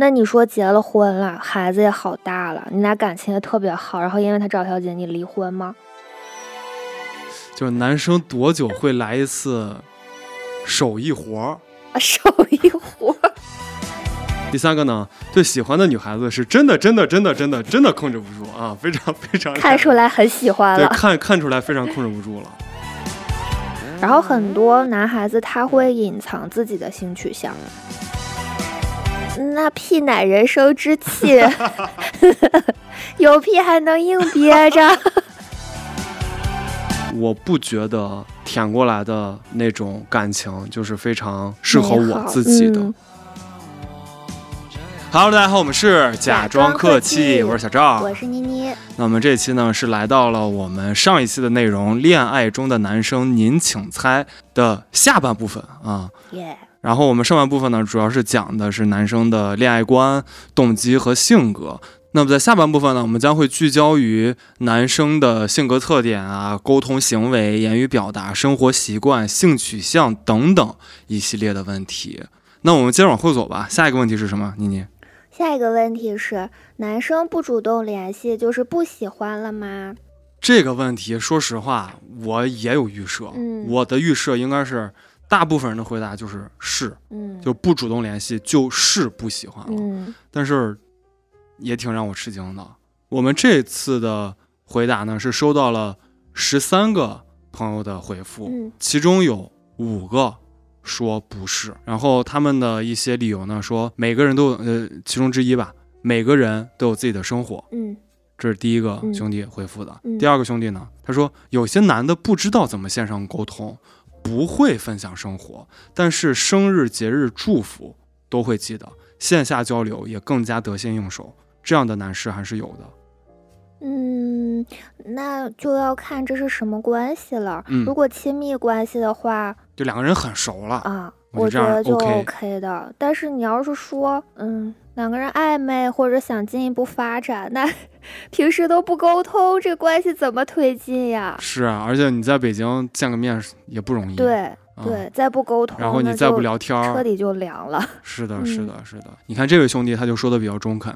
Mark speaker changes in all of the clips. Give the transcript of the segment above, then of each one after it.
Speaker 1: 那你说结了婚了，孩子也好大了，你俩感情也特别好，然后因为他找小姐你离婚吗？
Speaker 2: 就是男生多久会来一次手艺活儿？
Speaker 1: 啊，手艺活儿。
Speaker 2: 第三个呢，对喜欢的女孩子是真的真的真的真的真的控制不住啊，非常非常
Speaker 1: 看出来很喜欢
Speaker 2: 对，
Speaker 1: 了。
Speaker 2: 看看出来非常控制不住了。
Speaker 1: 然后很多男孩子他会隐藏自己的性取向，那屁乃人生之气，有屁还能硬憋着。
Speaker 2: 我不觉得舔过来的那种感情就是非常适合我自己的。
Speaker 1: 嗯
Speaker 2: Hello，大家好，我们是假装客气，
Speaker 1: 假装客气
Speaker 2: 我是小赵。
Speaker 1: 我是妮妮，
Speaker 2: 那我们这期呢是来到了我们上一期的内容《恋爱中的男生您请猜》的下半部分啊。
Speaker 1: 耶、
Speaker 2: 然后我们上半部分呢，主要是讲的是男生的恋爱观、动机和性格。那么在下半部分呢，我们将会聚焦于男生的性格特点啊、沟通行为、言语表达、生活习惯、性取向等等一系列的问题。那我们接着往后走吧。下一个问题是什么？妮妮？
Speaker 1: 下一个问题是，男生不主动联系就是不喜欢了吗？
Speaker 2: 这个问题，说实话，我也有预设。
Speaker 1: 嗯
Speaker 2: 我的预设应该是，大部分人的回答就是是，
Speaker 1: 嗯，
Speaker 2: 就不主动联系，就是不喜欢了。
Speaker 1: 嗯。
Speaker 2: 但是也挺让我吃惊的。我们这次的回答呢，是收到了十三个朋友的回复，
Speaker 1: 嗯。
Speaker 2: 其中有五个说不是，然后他们的一些理由呢，说每个人都有呃，其中之一吧，每个人都有自己的生活，
Speaker 1: 嗯。
Speaker 2: 这是第一个
Speaker 1: 嗯。
Speaker 2: 兄弟回复的。
Speaker 1: 嗯。
Speaker 2: 第二个兄弟呢，他说有些男的不知道怎么线上沟通，不会分享生活，但是生日、节日祝福都会记得，线下交流也更加得心应手。这样的男士还是有的。
Speaker 1: 嗯，那就要看这是什么关系了。
Speaker 2: 嗯
Speaker 1: 如果亲密关系的话，
Speaker 2: 就两个人很熟了，
Speaker 1: 啊，
Speaker 2: 我觉得
Speaker 1: 就
Speaker 2: OK
Speaker 1: OK 的。但是你要是说，嗯，两个人暧昧或者想进一步发展，那平时都不沟通，这关系怎么推进呀？
Speaker 2: 是啊，而且你在北京见个面也不容易。
Speaker 1: 对
Speaker 2: 啊
Speaker 1: 对，再不沟通，
Speaker 2: 然后你再不聊天儿，
Speaker 1: 彻底就凉了。
Speaker 2: 是的，
Speaker 1: 嗯
Speaker 2: 是的，是的。你看这位兄弟他就说的比较中肯，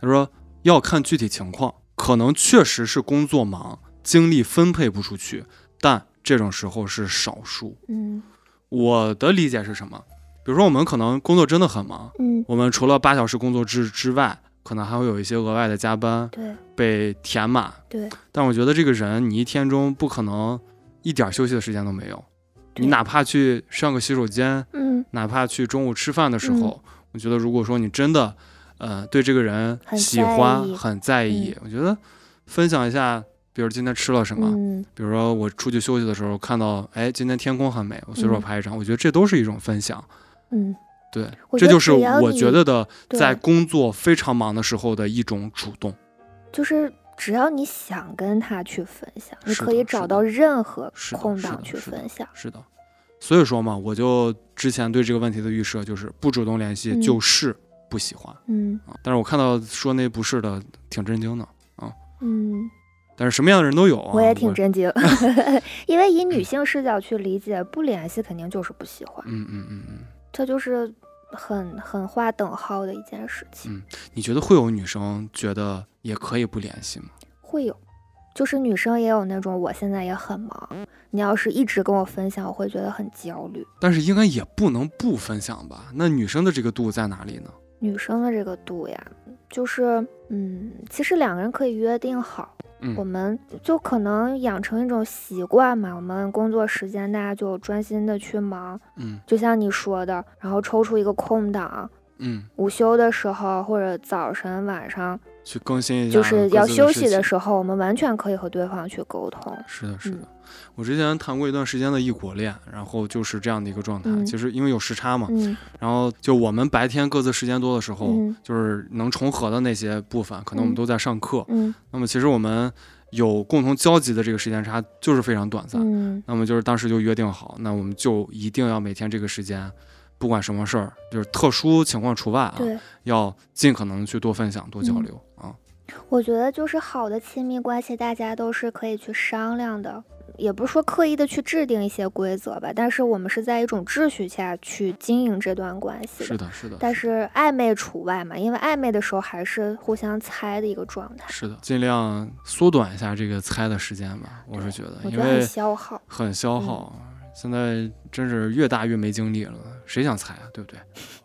Speaker 2: 他说要看具体情况，可能确实是工作忙，精力分配不出去，但这种时候是少数。
Speaker 1: 嗯
Speaker 2: 我的理解是什么？比如说我们可能工作真的很忙，
Speaker 1: 嗯，
Speaker 2: 我们除了八小时工作制之外，可能还会有一些额外的加班
Speaker 1: 对。
Speaker 2: 被填满。
Speaker 1: 对，
Speaker 2: 但我觉得这个人，你一天中不可能一点休息的时间都没有，你哪怕去上个洗手间，
Speaker 1: 嗯，
Speaker 2: 哪怕去中午吃饭的时候，我觉得如果说你真的，呃，对这个人喜欢很在意，我觉得分享一下，比如今天吃了什么，
Speaker 1: 嗯。
Speaker 2: 比如说我出去休息的时候看到，哎，今天天空很美，我随手
Speaker 1: 嗯。
Speaker 2: 拍一张，我觉得这都是一种分享。
Speaker 1: 嗯，
Speaker 2: 对，这就是我觉得的，在工作非常忙的时候的一种主动。
Speaker 1: 就是只要你想跟他去分享，你可以找到任何空档去分享。
Speaker 2: 是的，所以说嘛，我就之前对这个问题的预设就是不主动联系
Speaker 1: 嗯
Speaker 2: 就是不喜欢、
Speaker 1: 嗯
Speaker 2: 啊。但是我看到说那不是的，挺震惊的啊。
Speaker 1: 嗯。
Speaker 2: 但是什么样的人都有啊。
Speaker 1: 我也挺震惊，因为以女性视角去理解，不联系肯定就是不喜欢，
Speaker 2: 嗯嗯嗯嗯，
Speaker 1: 这就是很很划等号的一件事情。
Speaker 2: 嗯你觉得会有女生觉得也可以不联系吗？
Speaker 1: 会有，就是女生也有那种，我现在也很忙，你要是一直跟我分享，我会觉得很焦虑。
Speaker 2: 但是应该也不能不分享吧？那女生的这个度在哪里呢？
Speaker 1: 女生的这个度呀，就是嗯，其实两个人可以约定好。
Speaker 2: 嗯。
Speaker 1: 我们就可能养成一种习惯嘛，我们工作时间大家就专心的去忙，
Speaker 2: 嗯。
Speaker 1: 就像你说的，然后抽出一个空档，
Speaker 2: 嗯，
Speaker 1: 午休的时候或者早晨晚上，
Speaker 2: 去更新一下，
Speaker 1: 就是要休息的。时候，我们完全可以和对方去沟通。
Speaker 2: 是的，是的。
Speaker 1: 嗯
Speaker 2: 我之前谈过一段时间的异国恋，然后就是这样的一个状态。
Speaker 1: 嗯
Speaker 2: 其实因为有时差嘛，
Speaker 1: 嗯
Speaker 2: 然后就我们白天各自时间多的时候，
Speaker 1: 嗯
Speaker 2: 就是能重合的那些部分，可能我们
Speaker 1: 嗯
Speaker 2: 都在上课。
Speaker 1: 嗯
Speaker 2: 那么其实我们有共同交集的这个时间差就是非常短暂。
Speaker 1: 嗯
Speaker 2: 那么就是当时就约定好，那我们就一定要每天这个时间，不管什么事儿，就是特殊情况除外啊，要尽可能去多分享、多交
Speaker 1: 嗯
Speaker 2: 流、啊。
Speaker 1: 我觉得就是好的亲密关系，大家都是可以去商量的。也不是说刻意的去制定一些规则吧，但是我们是在一种秩序下去经营这段关系
Speaker 2: 是的，是的。
Speaker 1: 但是暧昧除外嘛，因为暧昧的时候还是互相猜的一个状态。
Speaker 2: 是的，尽量缩短一下这个猜的时间吧。我是觉得，
Speaker 1: 我觉得很消耗，
Speaker 2: 很消耗。现在真是越大越没精力了，谁想猜啊？对不对？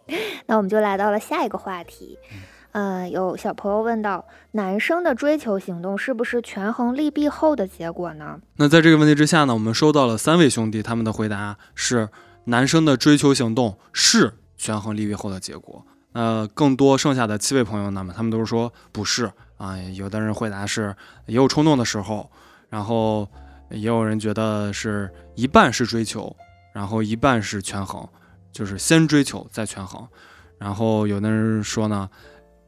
Speaker 1: 那我们就来到了下一个话题。嗯，呃有小朋友问到，男生的追求行动是不是权衡利弊后的结果呢？
Speaker 2: 那在这个问题之下呢，我们收到了三位兄弟，他们的回答是，男生的追求行动是权衡利弊后的结果。呃，更多剩下的七位朋友呢，他们都是说不是啊。有的人回答是也有冲动的时候，然后也有人觉得是一半是追求，然后一半是权衡，就是先追求再权衡。然后有的人说呢。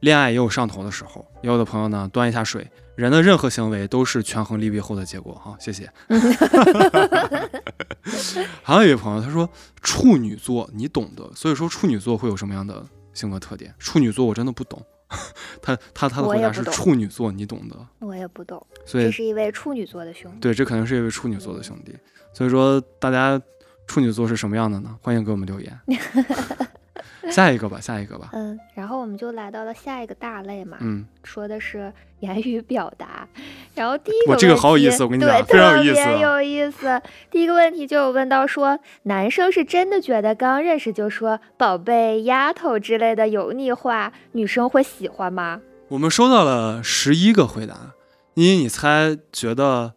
Speaker 2: 恋爱也有上头的时候，也有的朋友呢端一下水。人的任何行为都是权衡利弊后的结果。哈，谢谢。还有一位朋友他说处女座你懂得，所以说处女座会有什么样的性格特点？处女座我真的不懂。他他他的回答是处女座你懂得，
Speaker 1: 我也不懂。
Speaker 2: 所以
Speaker 1: 这是一位处女座的兄弟。
Speaker 2: 对，这肯定是一位处女座的兄弟。所以说大家处女座是什么样的呢？欢迎给我们留言。下一个吧，下一个吧。
Speaker 1: 嗯，然后我们就来到了下一个大类嘛。
Speaker 2: 嗯，
Speaker 1: 说的是言语表达。然后第一个
Speaker 2: 我这个好有意思，我跟你讲，
Speaker 1: 非
Speaker 2: 常有意思。
Speaker 1: 有意思。第一个问题就有问到说，男生是真的觉得刚认识就说“宝贝”“丫头”之类的油腻话，女生会喜欢吗？
Speaker 2: 我们收到了十一个回答，妮妮，你猜觉得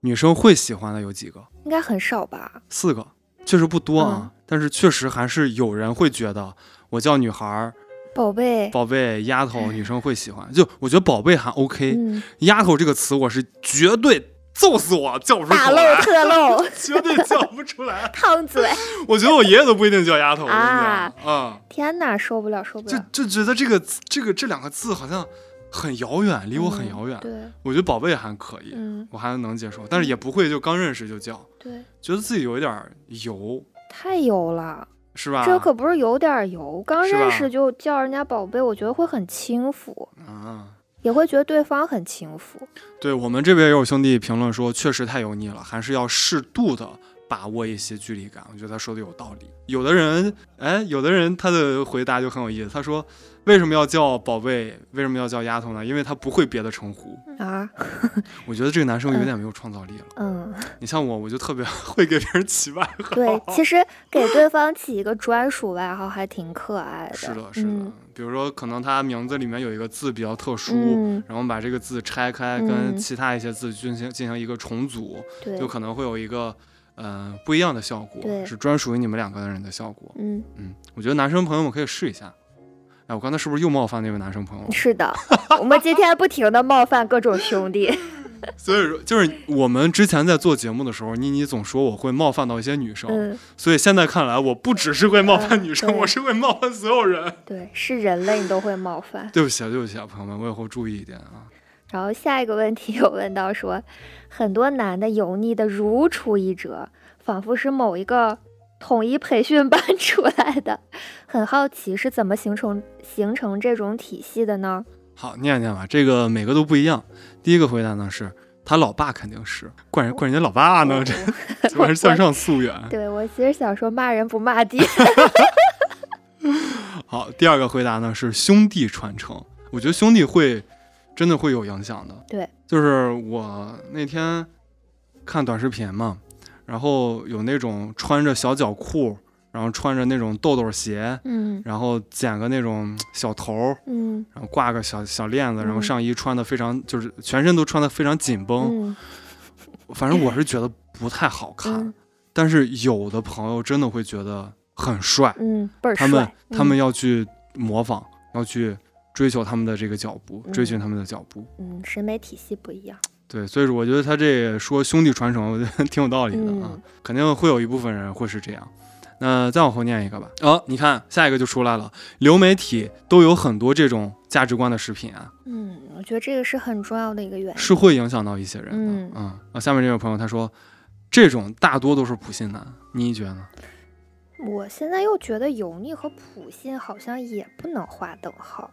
Speaker 2: 女生会喜欢的有几个？
Speaker 1: 应该很少吧。
Speaker 2: 四个，确实不多啊。但是确实还是有人会觉得我叫女孩儿，
Speaker 1: 宝贝，
Speaker 2: 宝贝，丫头，女生会喜欢。就我觉得宝贝还 OK，丫头这个词我是绝对揍死我叫不出来，
Speaker 1: 大漏特漏，
Speaker 2: 绝对叫不出来，
Speaker 1: 烫嘴。
Speaker 2: 我觉得我爷爷都不一定叫丫头
Speaker 1: 啊
Speaker 2: 啊！
Speaker 1: 天哪，受不了，受不
Speaker 2: 了。就就觉得这个这个这两个字好像很遥远，离我很遥远。
Speaker 1: 对，
Speaker 2: 我觉得宝贝还可以，我还能接受，但是也不会就刚认识就叫。
Speaker 1: 对，
Speaker 2: 觉得自己有一点油。
Speaker 1: 太油了，
Speaker 2: 是吧？
Speaker 1: 这可不是有点油，刚认识就叫人家宝贝，我觉得会很轻浮
Speaker 2: 啊，
Speaker 1: 也会觉得对方很轻浮。
Speaker 2: 对我们这边也有兄弟评论说，确实太油腻了，还是要适度的把握一些距离感。我觉得他说的有道理。有的人，哎，有的人他的回答就很有意思，他说。为什么要叫宝贝？为什么要叫丫头呢？因为他不会别的称呼
Speaker 1: 啊。
Speaker 2: 我觉得这个男生有点没有创造力了。
Speaker 1: 嗯，
Speaker 2: 你像我，我就特别 会给别人起外号。
Speaker 1: 对，其实给对方起一个专属外号还挺可爱的。
Speaker 2: 是的，是的。比如说，可能他名字里面有一个字比较特殊，然后把这个字拆开，跟其他一些字进行进行一个重组，就可能会有一个嗯不一样的效果，是专属于你们两个人的效果。
Speaker 1: 嗯
Speaker 2: 嗯，我觉得男生朋友们可以试一下。哎，我刚才是不是又冒犯那位男生朋友？
Speaker 1: 是的，我们今天不停的冒犯各种兄弟。
Speaker 2: 所以说，就是我们之前在做节目的时候，妮妮总说我会冒犯到一些女生，所以现在看来，我不只是会冒犯女生，我是会冒犯所有人。
Speaker 1: 对，是人类你都会冒犯。
Speaker 2: 对不起啊，对不起啊，朋友们，我以后注意一点啊。
Speaker 1: 然后下一个问题有问到说，很多男的油腻的如出一辙，仿佛是某一个。统一培训班 出来的，很好奇是怎么形成形成这种体系的呢？
Speaker 2: 好，念念吧，这个每个都不一样。第一个回答呢是他老爸肯定是，怪人怪人家老爸呢，这 这还是向上溯源。
Speaker 1: 对我其实想说骂人不骂爹。
Speaker 2: 好，第二个回答呢是兄弟传承，我觉得兄弟会真的会有影响的。
Speaker 1: 对，
Speaker 2: 就是我那天看短视频嘛。然后有那种穿着小脚裤，然后穿着那种豆豆鞋，
Speaker 1: 嗯，
Speaker 2: 然后剪个那种小头，
Speaker 1: 嗯，
Speaker 2: 然后挂个小小链子，然后上衣穿的非常，就是全身都穿的非常紧绷，反正我是觉得不太好看，但是有的朋友真的会觉得很帅，
Speaker 1: 嗯，倍儿
Speaker 2: 帅，他们他们要去模仿，要去追求他们的这个脚步，追寻他们的脚步，
Speaker 1: 嗯，审美体系不一样。
Speaker 2: 对，所以说我觉得他这说兄弟传承，我觉得挺有道理的啊，肯定会有一部分人会是这样。那再往后念一个吧。哦，你看下一个就出来了，流媒体都有很多这种价值观的视频啊。
Speaker 1: 嗯，我觉得这个是很重要的一个原因，
Speaker 2: 是会影响到一些人的。
Speaker 1: 嗯
Speaker 2: 嗯。啊，下面这位朋友他说，这种大多都是普信男，你觉得呢？
Speaker 1: 我现在又觉得油腻和普信好像也不能划等号。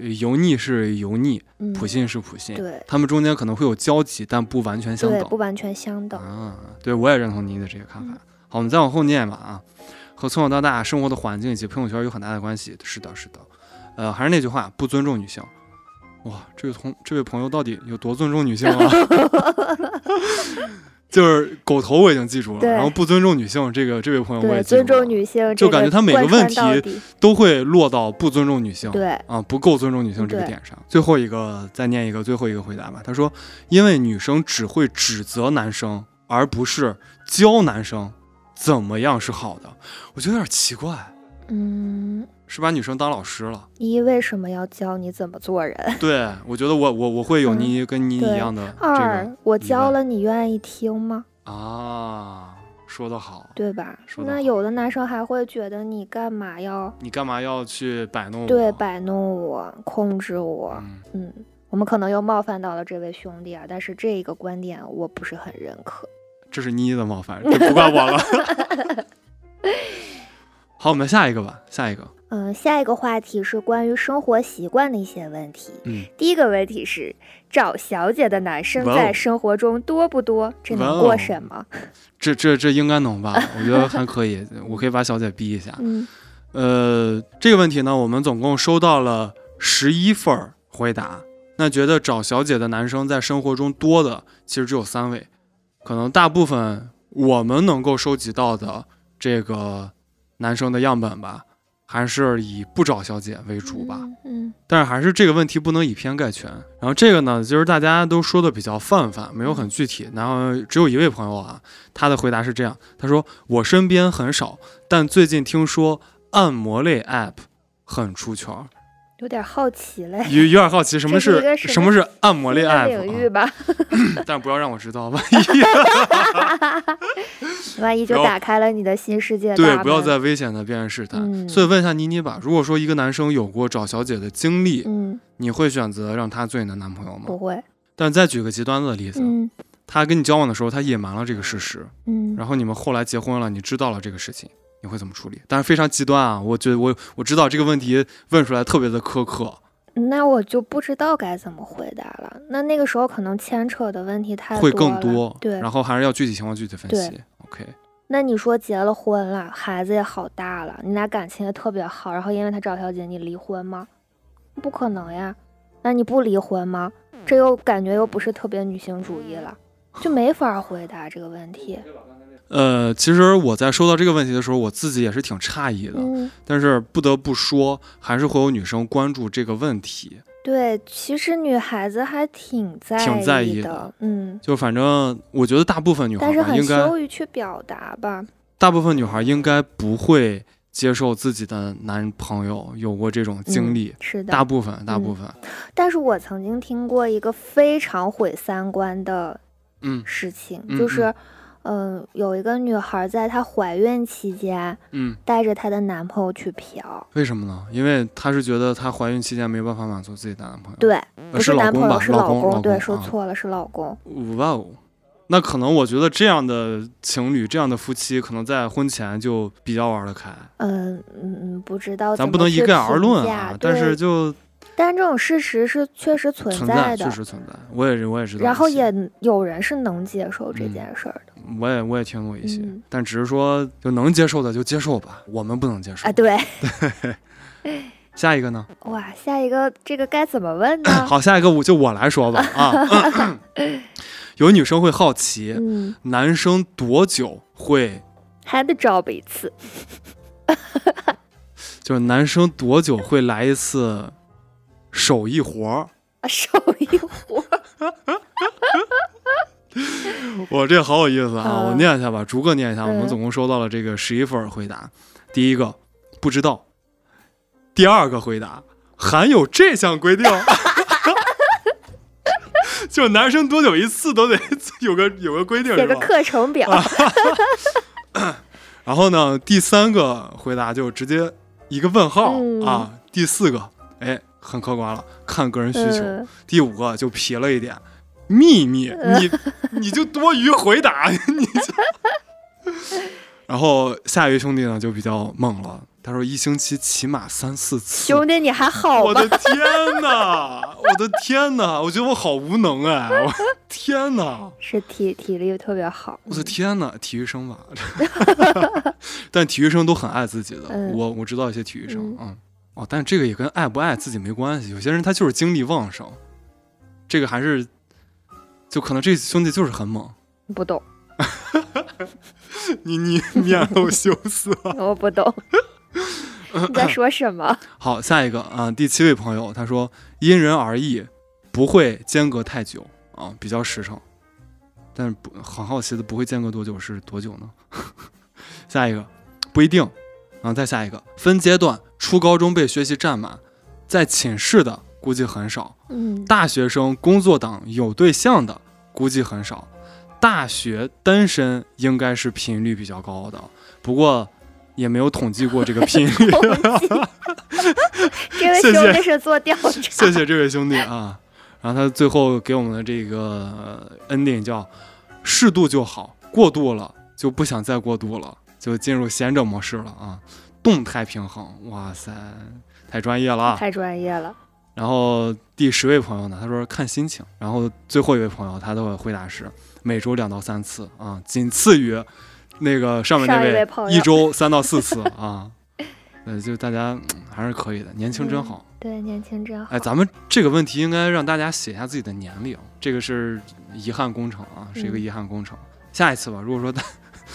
Speaker 2: 呃油腻是油腻，
Speaker 1: 嗯，
Speaker 2: 普信是普信，
Speaker 1: 对
Speaker 2: 他们中间可能会有交集，但不完全相
Speaker 1: 对，
Speaker 2: 等
Speaker 1: 不。完全相等。
Speaker 2: 啊，对我也认同您的这个看法
Speaker 1: 嗯。
Speaker 2: 好，我们再往后念吧啊，和从小到大生活的环境以及朋友圈有很大的关系。是的，是的。呃，还是那句话，不尊重女性。哇，这位同这位朋友到底有多尊重女性啊？就是狗头我已经记住了，然后不尊重女性这个这位朋友我，也记住了。
Speaker 1: 尊重女性，
Speaker 2: 就感觉他每个问题都会落到不尊重女性。
Speaker 1: 对，
Speaker 2: 啊，不够尊重女性这个点上。最后一个再念一个最后一个回答吧。他说，因为女生只会指责男生，而不是教男生怎么样是好的，我觉得有点奇怪，
Speaker 1: 嗯，
Speaker 2: 是把女生当老师了。
Speaker 1: 一为什么要教你怎么做人？
Speaker 2: 对，我觉得我我我会有
Speaker 1: 嗯
Speaker 2: 你跟你一样的这
Speaker 1: 二
Speaker 2: 个，
Speaker 1: 我教了，你愿意听吗？
Speaker 2: 啊，说得好。
Speaker 1: 对吧？那有的男生还会觉得你干嘛要
Speaker 2: 你干嘛要去摆弄我？
Speaker 1: 对摆弄我、控制我？
Speaker 2: 嗯，
Speaker 1: 嗯，我们可能又冒犯到了这位兄弟啊，但是这个观点我不是很认可。
Speaker 2: 这是妮的冒犯，这不怪我了。好，我们下一个吧，下一个。
Speaker 1: 嗯，下一个话题是关于生活习惯的一些问题。
Speaker 2: 嗯，
Speaker 1: 第一个问题是，找小姐的男生在生活中多不多？这能过审吗？
Speaker 2: 这这这应该能吧？我觉得还可以，我可以把小姐逼一下。
Speaker 1: 嗯
Speaker 2: 呃，这个问题呢，我们总共收到了十一份儿回答。那觉得找小姐的男生在生活中多的，其实只有三位，可能大部分我们能够收集到的这个男生的样本吧，还是以不找小姐为主吧。
Speaker 1: 嗯嗯
Speaker 2: 但是还是这个问题不能以偏概全。然后这个呢，就是大家都说的比较泛泛，没有很具体。然后只有一位朋友啊，他的回答是这样：他说我身边很少，但最近听说按摩类 app 很出圈儿，
Speaker 1: 有点好奇嘞。
Speaker 2: 有有点好奇什么
Speaker 1: 这是什么
Speaker 2: 是按摩
Speaker 1: 恋
Speaker 2: 爱
Speaker 1: 领域
Speaker 2: 啊？
Speaker 1: 吧，
Speaker 2: 但不要让我知道，万一
Speaker 1: 万一就打开了你的新世界
Speaker 2: 对，不要再危险的边缘试探。
Speaker 1: 嗯
Speaker 2: 所以问一下妮妮吧，如果说一个男生有过找小姐的经历，
Speaker 1: 嗯，
Speaker 2: 你会选择让他做你的男朋友吗？
Speaker 1: 不会，
Speaker 2: 但再举个极端的例子，
Speaker 1: 嗯
Speaker 2: 他跟你交往的时候，他隐瞒了这个事实，
Speaker 1: 嗯，
Speaker 2: 然后你们后来结婚了，你知道了这个事情，你会怎么处理？但是非常极端啊，我觉得我我知道这个问题问出来特别的苛刻，
Speaker 1: 那我就不知道该怎么回答了。那那个时候可能牵扯的问题太
Speaker 2: 会更多。
Speaker 1: 对，
Speaker 2: 然后还是要具体情况具体分析。OK，
Speaker 1: 那你说结了婚了，孩子也好大了，你俩感情也特别好，然后因为他找小姐你离婚吗？不可能呀。那你不离婚吗？这又感觉又不是特别女性主义了，就没法回答这个问题。
Speaker 2: 呃，其实我在收到这个问题的时候，我自己也是挺诧异的，
Speaker 1: 嗯，
Speaker 2: 但是不得不说，还是会有女生关注这个问题。
Speaker 1: 对，其实女孩子还挺在
Speaker 2: 挺在意
Speaker 1: 意
Speaker 2: 的。
Speaker 1: 嗯，
Speaker 2: 就反正我觉得大部分女孩
Speaker 1: 但是很
Speaker 2: 吧，应该
Speaker 1: 羞于去表达吧。
Speaker 2: 大部分女孩应该不会接受自己的男朋友有过这种经历。
Speaker 1: 嗯、是的，
Speaker 2: 大部分，大部分，
Speaker 1: 但是我曾经听过一个非常毁三观的
Speaker 2: 嗯。
Speaker 1: 事情，
Speaker 2: 嗯
Speaker 1: 就是，嗯、有一个女孩在她怀孕期间
Speaker 2: 嗯，
Speaker 1: 带着她的男朋友去嫖，
Speaker 2: 为什么呢？因为她是觉得她怀孕期间没办法满足自己的男朋友。
Speaker 1: 对，
Speaker 2: 呃，
Speaker 1: 不
Speaker 2: 是老公吧？
Speaker 1: 男朋友，是
Speaker 2: 老
Speaker 1: 公，对，说错了，是老公。
Speaker 2: 哇哦，那可能我觉得这样的情侣、这样的夫妻，可能在婚前就比较玩得开。
Speaker 1: 嗯嗯嗯，不知道
Speaker 2: 咱不能一概而论啊，但是就
Speaker 1: 但这种事实是确实存
Speaker 2: 存
Speaker 1: 在的
Speaker 2: 确，实存在。我也，我也知道。
Speaker 1: 然后也有人是能接受这
Speaker 2: 嗯
Speaker 1: 件事儿的。
Speaker 2: 我也我也听过一些，
Speaker 1: 嗯
Speaker 2: 但只是说就能接受的就接受吧，我们不能接受。
Speaker 1: 啊，对，
Speaker 2: 下一个呢？
Speaker 1: 哇，下一个这个该怎么问呢？
Speaker 2: 好，下一个我就我来说吧啊。有女生会好奇，
Speaker 1: 嗯，
Speaker 2: 男生多久会，
Speaker 1: 还得找一次。
Speaker 2: 就是男生多久会来一次手艺活儿？
Speaker 1: 啊，手艺活儿，
Speaker 2: 我这好有意思啊！
Speaker 1: 嗯
Speaker 2: 我念一下吧，逐个念一下。我们
Speaker 1: 嗯
Speaker 2: 总共收到了这个十一份回答。第一个不知道，第二个回答含有这项规定，就男生多久一次都得有个有个规定
Speaker 1: 写个？课程表。
Speaker 2: 然后呢，第三个回答就直接一个问号、
Speaker 1: 嗯
Speaker 2: 啊。第四个，哎，很客观了，看个人需求。
Speaker 1: 嗯
Speaker 2: 第五个就皮了一点，秘密，你你就多余回答，你就。然后下一位兄弟呢就比较猛了，他说一星期起码三四次。
Speaker 1: 兄弟，你还好
Speaker 2: 我
Speaker 1: 吧？
Speaker 2: 的天哪！我的天哪！我觉得我好无能哎！我天哪！
Speaker 1: 是体体力特别好。
Speaker 2: 我的天哪！体育生吧，但体育生都很爱自己的。
Speaker 1: 嗯
Speaker 2: 我我知道一些体育生，
Speaker 1: 嗯
Speaker 2: 嗯哦，但这个也跟爱不爱自己没关系。有些人他就是精力旺盛，这个还是就可能这兄弟就是很猛。
Speaker 1: 不懂，
Speaker 2: 你你面露羞涩。
Speaker 1: 我不懂。你在说什么？
Speaker 2: 好，下一个啊、第七位朋友他说因人而异，不会间隔太久啊，比较实诚。但是不很好奇的，不会间隔多久是多久呢？下一个不一定，然后再下一个分阶段，初高中被学习占满，在寝室的估计很少，
Speaker 1: 嗯，
Speaker 2: 大学生、工作党有对象的估计很少，大学单身应该是频率比较高的，不过也没有统计过这个频率。
Speaker 1: 这位
Speaker 2: 谢谢
Speaker 1: 兄弟是做调查。
Speaker 2: 谢谢这位兄弟啊。然后他最后给我们的这个呃 ending 叫适度就好，过度了就不想再过度了，就进入贤者模式了啊。动态平衡，哇塞，太专业了啊。
Speaker 1: 太专业了。
Speaker 2: 然后第十位朋友呢，他说看心情。然后最后一位朋友他的回答是每周两到三次啊，仅次于那个上面那
Speaker 1: 位
Speaker 2: 一周三到四次啊。呃，就大家嗯还是可以的，年轻真好。
Speaker 1: 对，年轻真好。
Speaker 2: 哎，咱们这个问题应该让大家写一下自己的年龄，这个是遗憾工程啊，是一个
Speaker 1: 嗯
Speaker 2: 遗憾工程。下一次吧，如果说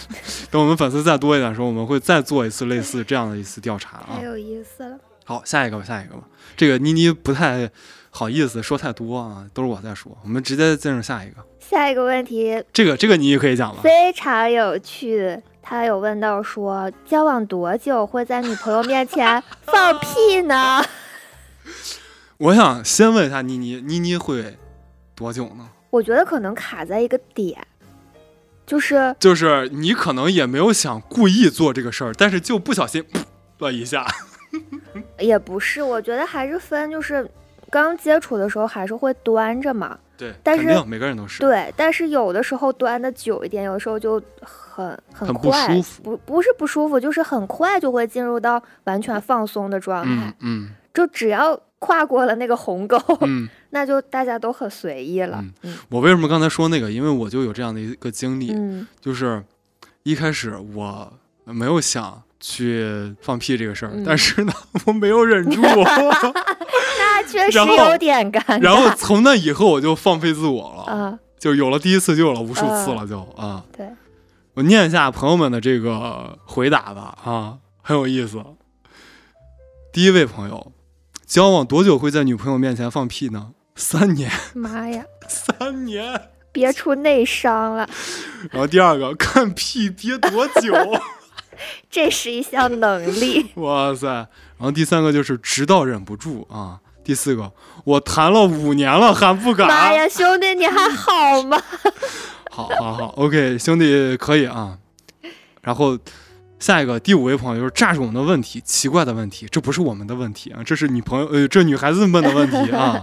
Speaker 2: 等我们粉丝再多一点的时候，我们会再做一次类似这样的一次调查啊
Speaker 1: 太。有意思了。
Speaker 2: 好，下一个吧，下一个吧。这个妮妮不太好意思说太多啊，都是我在说，我们直接进入下一个。
Speaker 1: 下一个问题
Speaker 2: 这个这个妮妮可以讲了。
Speaker 1: 非常有趣，他有问到说，交往多久会在女朋友面前放屁呢？
Speaker 2: 我想先问一下妮妮，妮妮会多久呢？
Speaker 1: 我觉得可能卡在一个点，就是
Speaker 2: 就是你可能也没有想故意做这个事儿，但是就不小心了一下。
Speaker 1: 也不是，我觉得还是分，就是刚接触的时候还是会端着嘛。
Speaker 2: 对，
Speaker 1: 但是
Speaker 2: 每个人都是。
Speaker 1: 对，但是有的时候端的久一点，有的时候就很很
Speaker 2: 很不，舒服
Speaker 1: 不不是不舒服，就是很快就会进入到完全放松的状态。
Speaker 2: 嗯嗯
Speaker 1: 就只要跨过了那个鸿沟，
Speaker 2: 嗯，
Speaker 1: 那就大家都很随意了。嗯
Speaker 2: 我为什么刚才说那个？因为我就有这样的一个经历，
Speaker 1: 嗯
Speaker 2: 就是一开始我没有想去放屁这个事儿，
Speaker 1: 嗯
Speaker 2: 但是呢，我没有忍住
Speaker 1: 那确实有点尴尬。
Speaker 2: 然后从那以后我就放飞自我了，
Speaker 1: 啊，
Speaker 2: 就有了第一次，就有了无数次了，就啊。
Speaker 1: 对，
Speaker 2: 我念一下朋友们的这个回答吧，啊，很有意思。第一位朋友，交往多久会在女朋友面前放屁呢？三年，
Speaker 1: 妈呀，
Speaker 2: 三年。
Speaker 1: 别出内伤了，
Speaker 2: 然后第二个，看屁憋多久？
Speaker 1: 这是一项能力。
Speaker 2: 哇塞！然后第三个就是直到忍不住啊。第四个，我谈了五年了还不敢。
Speaker 1: 妈呀，兄弟，你还好吗？
Speaker 2: 好好好，OK，兄弟可以啊。然后下一个第五位朋友就是这是我们的问题，奇怪的问题，这不是我们的问题啊，这是你朋友呃这女孩子们的问题啊。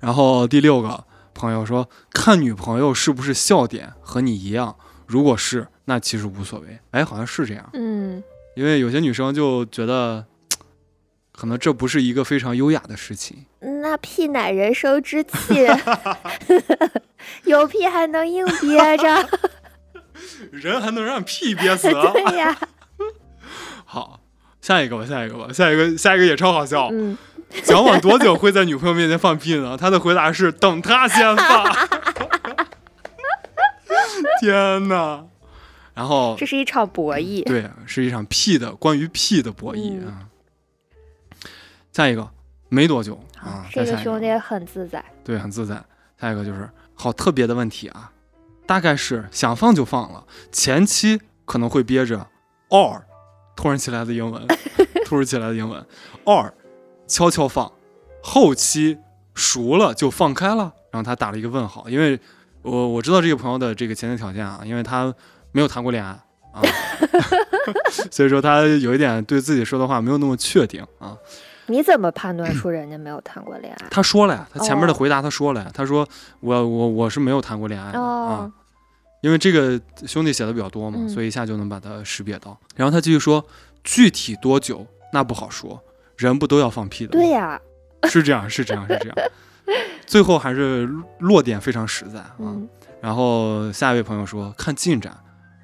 Speaker 2: 然后第六个朋友说，看女朋友是不是笑点和你一样，如果是，那其实无所谓。哎，好像是这样，
Speaker 1: 嗯，
Speaker 2: 因为有些女生就觉得，可能这不是一个非常优雅的事情。
Speaker 1: 那屁乃人生之气，有屁还能硬憋着。
Speaker 2: 人还能让屁憋死啊？
Speaker 1: 对呀，
Speaker 2: 好，下一个吧，下一个吧，下一个，下一个也超好笑。
Speaker 1: 嗯，
Speaker 2: 交往多久会在女朋友面前放屁呢？他的回答是等他先放。天哪！然后
Speaker 1: 这是一场博弈。
Speaker 2: 对，是一场屁的关于屁的博弈
Speaker 1: 嗯
Speaker 2: 啊。下一个没多久啊，
Speaker 1: 这个兄弟很自在。
Speaker 2: 对，很自在。下一个就是好特别的问题啊，大概是想放就放了，前期可能会憋着，or 突然起来的英文，突如其来的英文，or 悄悄放，后期熟了就放开了。然后他打了一个问号，因为我我知道这个朋友的这个前提条件啊，因为他没有谈过恋爱啊，所以说他有一点对自己说的话没有那么确定啊。
Speaker 1: 你怎么判断出人家没有谈过恋爱？
Speaker 2: 他说了呀，他前面的
Speaker 1: 哦
Speaker 2: 回答他说了呀，他说我我我是没有谈过恋爱的、啊
Speaker 1: 哦，，
Speaker 2: 因为这个兄弟写的比较多嘛，
Speaker 1: 嗯
Speaker 2: 所以一下就能把它识别到。然后他继续说，具体多久那不好说，人不都要放屁的吗？
Speaker 1: 对呀，
Speaker 2: 是这样，是这样，是这样。最后还是落点非常实在啊。
Speaker 1: 嗯，
Speaker 2: 然后下一位朋友说看进展，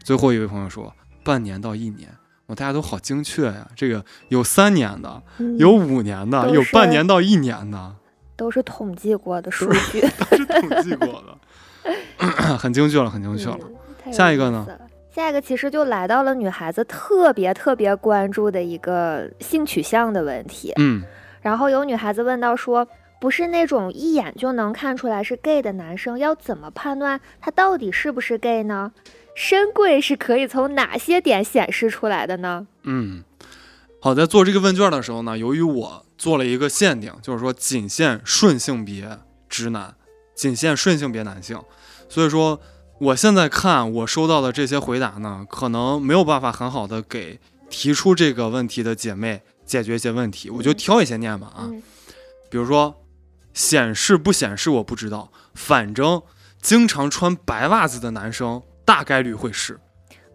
Speaker 2: 最后一位朋友说半年到一年。哇，大家都好精确呀！这个有三年的，
Speaker 1: 嗯
Speaker 2: 有五年的，有半年到一年的，
Speaker 1: 都是统计过的数据，
Speaker 2: 都是统计过的，很精确了，很精确了。下一个呢？
Speaker 1: 下一个其实就来到了女孩子特别特别关注的一个性取向的问题。
Speaker 2: 嗯
Speaker 1: 然后有女孩子问到说，不是那种一眼就能看出来是 gay 的男生，要怎么判断他到底是不是 gay 呢？深贵是可以从哪些点显示出来的呢？
Speaker 2: 嗯，好，在做这个问卷的时候呢，由于我做了一个限定，就是说仅限顺性别直男，仅限顺性别男性，所以说我现在看我收到的这些回答呢，可能没有办法很好的给提出这个问题的姐妹解决一些问题，我就
Speaker 1: 嗯
Speaker 2: 挑一些念吧啊，
Speaker 1: 嗯。
Speaker 2: 比如说显示不显示我不知道，反正经常穿白袜子的男生大概率会是，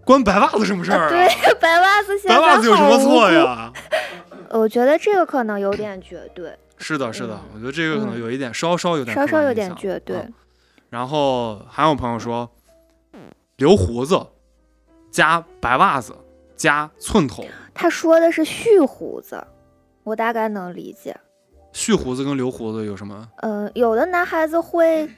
Speaker 2: 关白袜子什么事儿、啊？
Speaker 1: 对，白袜子现在
Speaker 2: 白袜子有什么？错呀？
Speaker 1: 我觉得这个可能有点绝对，
Speaker 2: 是的，是的
Speaker 1: 嗯，
Speaker 2: 我觉得这个可能
Speaker 1: 嗯。
Speaker 2: 有一点，稍稍有点，
Speaker 1: 稍稍有点绝对。
Speaker 2: 嗯然后还有朋友说，留胡子加白袜子加寸头，
Speaker 1: 他说的是蓄胡子，我大概能理解。
Speaker 2: 蓄胡子跟留胡子有什么？
Speaker 1: 呃，有的男孩子会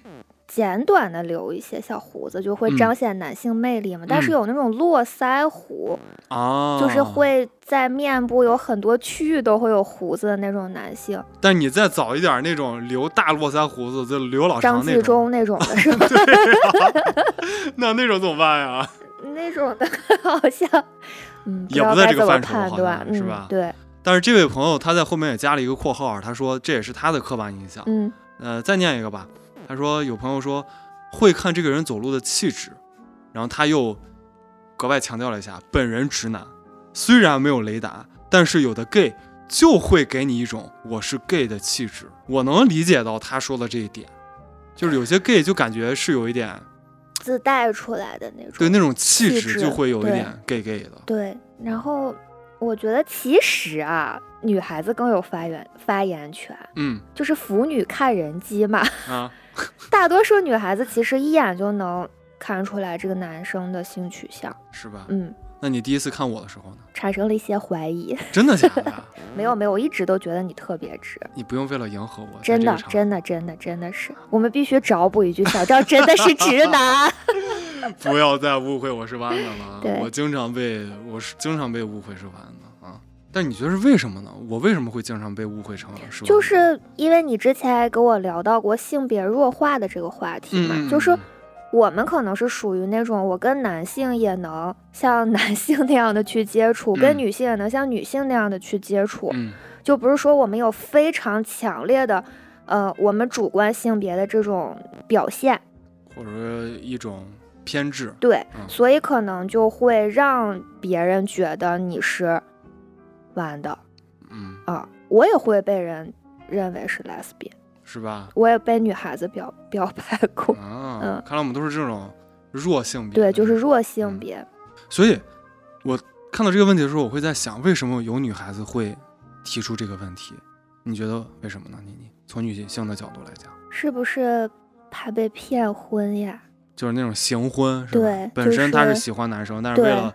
Speaker 1: 简短的留一些小胡子，就会
Speaker 2: 嗯
Speaker 1: 彰显男性魅力嘛。但是
Speaker 2: 嗯
Speaker 1: 有那种络腮胡，
Speaker 2: 啊，
Speaker 1: 就是。会在面部有很多区域都会有胡子的那种男性，
Speaker 2: 但你再早一点那种留大络腮胡子，就留老
Speaker 1: 张纪
Speaker 2: 长那种，
Speaker 1: 中那种的 是吧？
Speaker 2: 那那种怎么办呀？
Speaker 1: 那种的好像，嗯，
Speaker 2: 也不在这个范畴是吧，
Speaker 1: 对，
Speaker 2: 但是这位朋友他在后面也加了一个括号，他说这也是他的刻板印象。
Speaker 1: 嗯
Speaker 2: 呃，再念一个吧。他说有朋友说会看这个人走路的气质，然后他又格外强调了一下，本人直男，虽然没有雷达，但是有的 gay 就会给你一种我是 gay 的气质。我能理解到他说的这一点，就是有些 gay 就感觉是有一点
Speaker 1: 自带出来的那种，
Speaker 2: 对那种气
Speaker 1: 质
Speaker 2: 就会有一点 gay gay 的。
Speaker 1: 对，然后我觉得其实啊，女孩子更有发言发言权，
Speaker 2: 嗯
Speaker 1: 就是腐女看人机嘛。
Speaker 2: 啊，
Speaker 1: 大多数女孩子其实一眼就能看出来这个男生的性取向，
Speaker 2: 是吧？
Speaker 1: 嗯，
Speaker 2: 那你第一次看我的时候呢？
Speaker 1: 产生了一些怀疑。
Speaker 2: 真的假的？
Speaker 1: 没有没有，我一直都觉得你特别直，
Speaker 2: 你不用为了迎合我，
Speaker 1: 真的真的真的真的是，我们必须找补一句，小赵真的是直男。
Speaker 2: 不要再误会我是弯的了
Speaker 1: 对。
Speaker 2: 我经常被我是经常被误会是弯的啊。但你觉得是为什么呢？我为什么会经常被误会成是？
Speaker 1: 就是因为你之前还跟我聊到过性别弱化的这个话题嘛，
Speaker 2: 嗯，
Speaker 1: 就是
Speaker 2: 嗯
Speaker 1: 我们可能是属于那种我跟男性也能像 男性那样的去接触，跟
Speaker 2: 嗯
Speaker 1: 女性也能像女性那样的去接触，
Speaker 2: 嗯
Speaker 1: 就不是说我们有非常强烈的，呃，我们主观性别的这种表现，
Speaker 2: 或者说一种偏执。
Speaker 1: 对，
Speaker 2: 嗯
Speaker 1: 所以可能就会让别人觉得你是弯的
Speaker 2: 嗯，
Speaker 1: 啊，我也会被人认为是 lesbian，
Speaker 2: 是吧？
Speaker 1: 我也被女孩子表表白过，
Speaker 2: 啊，
Speaker 1: 嗯
Speaker 2: 看来我们都是这种弱性别。
Speaker 1: 对，就是。弱
Speaker 2: 嗯
Speaker 1: 性别。
Speaker 2: 所以，我看到这个问题的时候，我会在想，为什么有女孩子会提出这个问题？你觉得为什么呢？妮妮，从女性的角度来讲。
Speaker 1: 是不是怕被骗婚呀？
Speaker 2: 就是那种行婚，是吧？
Speaker 1: 对
Speaker 2: 本身
Speaker 1: 她是
Speaker 2: 是喜欢男生，但是为了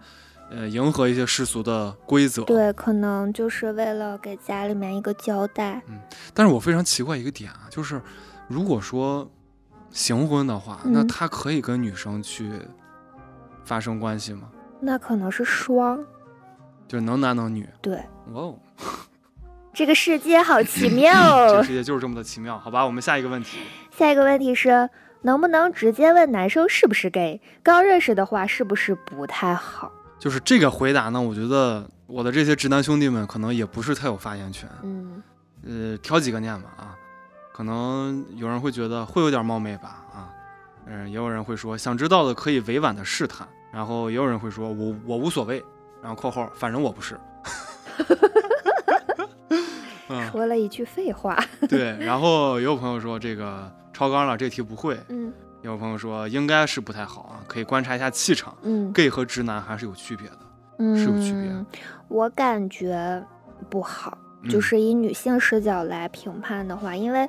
Speaker 2: 呃迎合一些世俗的规则。。
Speaker 1: 对，可能就是为了给家里面一个交代。
Speaker 2: 嗯但是我非常奇怪一个点啊，就是如果说行婚的话，那
Speaker 1: 嗯
Speaker 2: 他可以跟女生去发生关系吗？
Speaker 1: 那可能是双。
Speaker 2: 就能男能女？
Speaker 1: 对，
Speaker 2: 哇哦，
Speaker 1: 这个世界好 奇妙哦
Speaker 2: 这个
Speaker 1: 哦。
Speaker 2: 世界就是这么的奇妙。好吧，我们下一个问题。
Speaker 1: 下一个问题是，能不能直接问男生是不是 gay？刚认识的话，是不是不太好？
Speaker 2: 就是这个回答呢，我觉得我的这些直男兄弟们可能也不是太有发言权。
Speaker 1: 嗯，
Speaker 2: 呃，挑几个念吧啊，可能有人会觉得会有点冒昧吧啊，嗯、也有人会说想知道的可以委婉的试探，然后也有人会说我我无所谓，然后括号反正我不是，嗯，
Speaker 1: 说了一句废话。
Speaker 2: 对，然后也有朋友说这个超纲了，这题不会，
Speaker 1: 嗯
Speaker 2: 也有朋友说应该是不太好啊，可以观察一下气场
Speaker 1: 嗯
Speaker 2: ，，gay 和直男还是有区别的，是有区别
Speaker 1: 嗯，我感觉不好。就
Speaker 2: 嗯
Speaker 1: 是以女性视角来评判的话，因为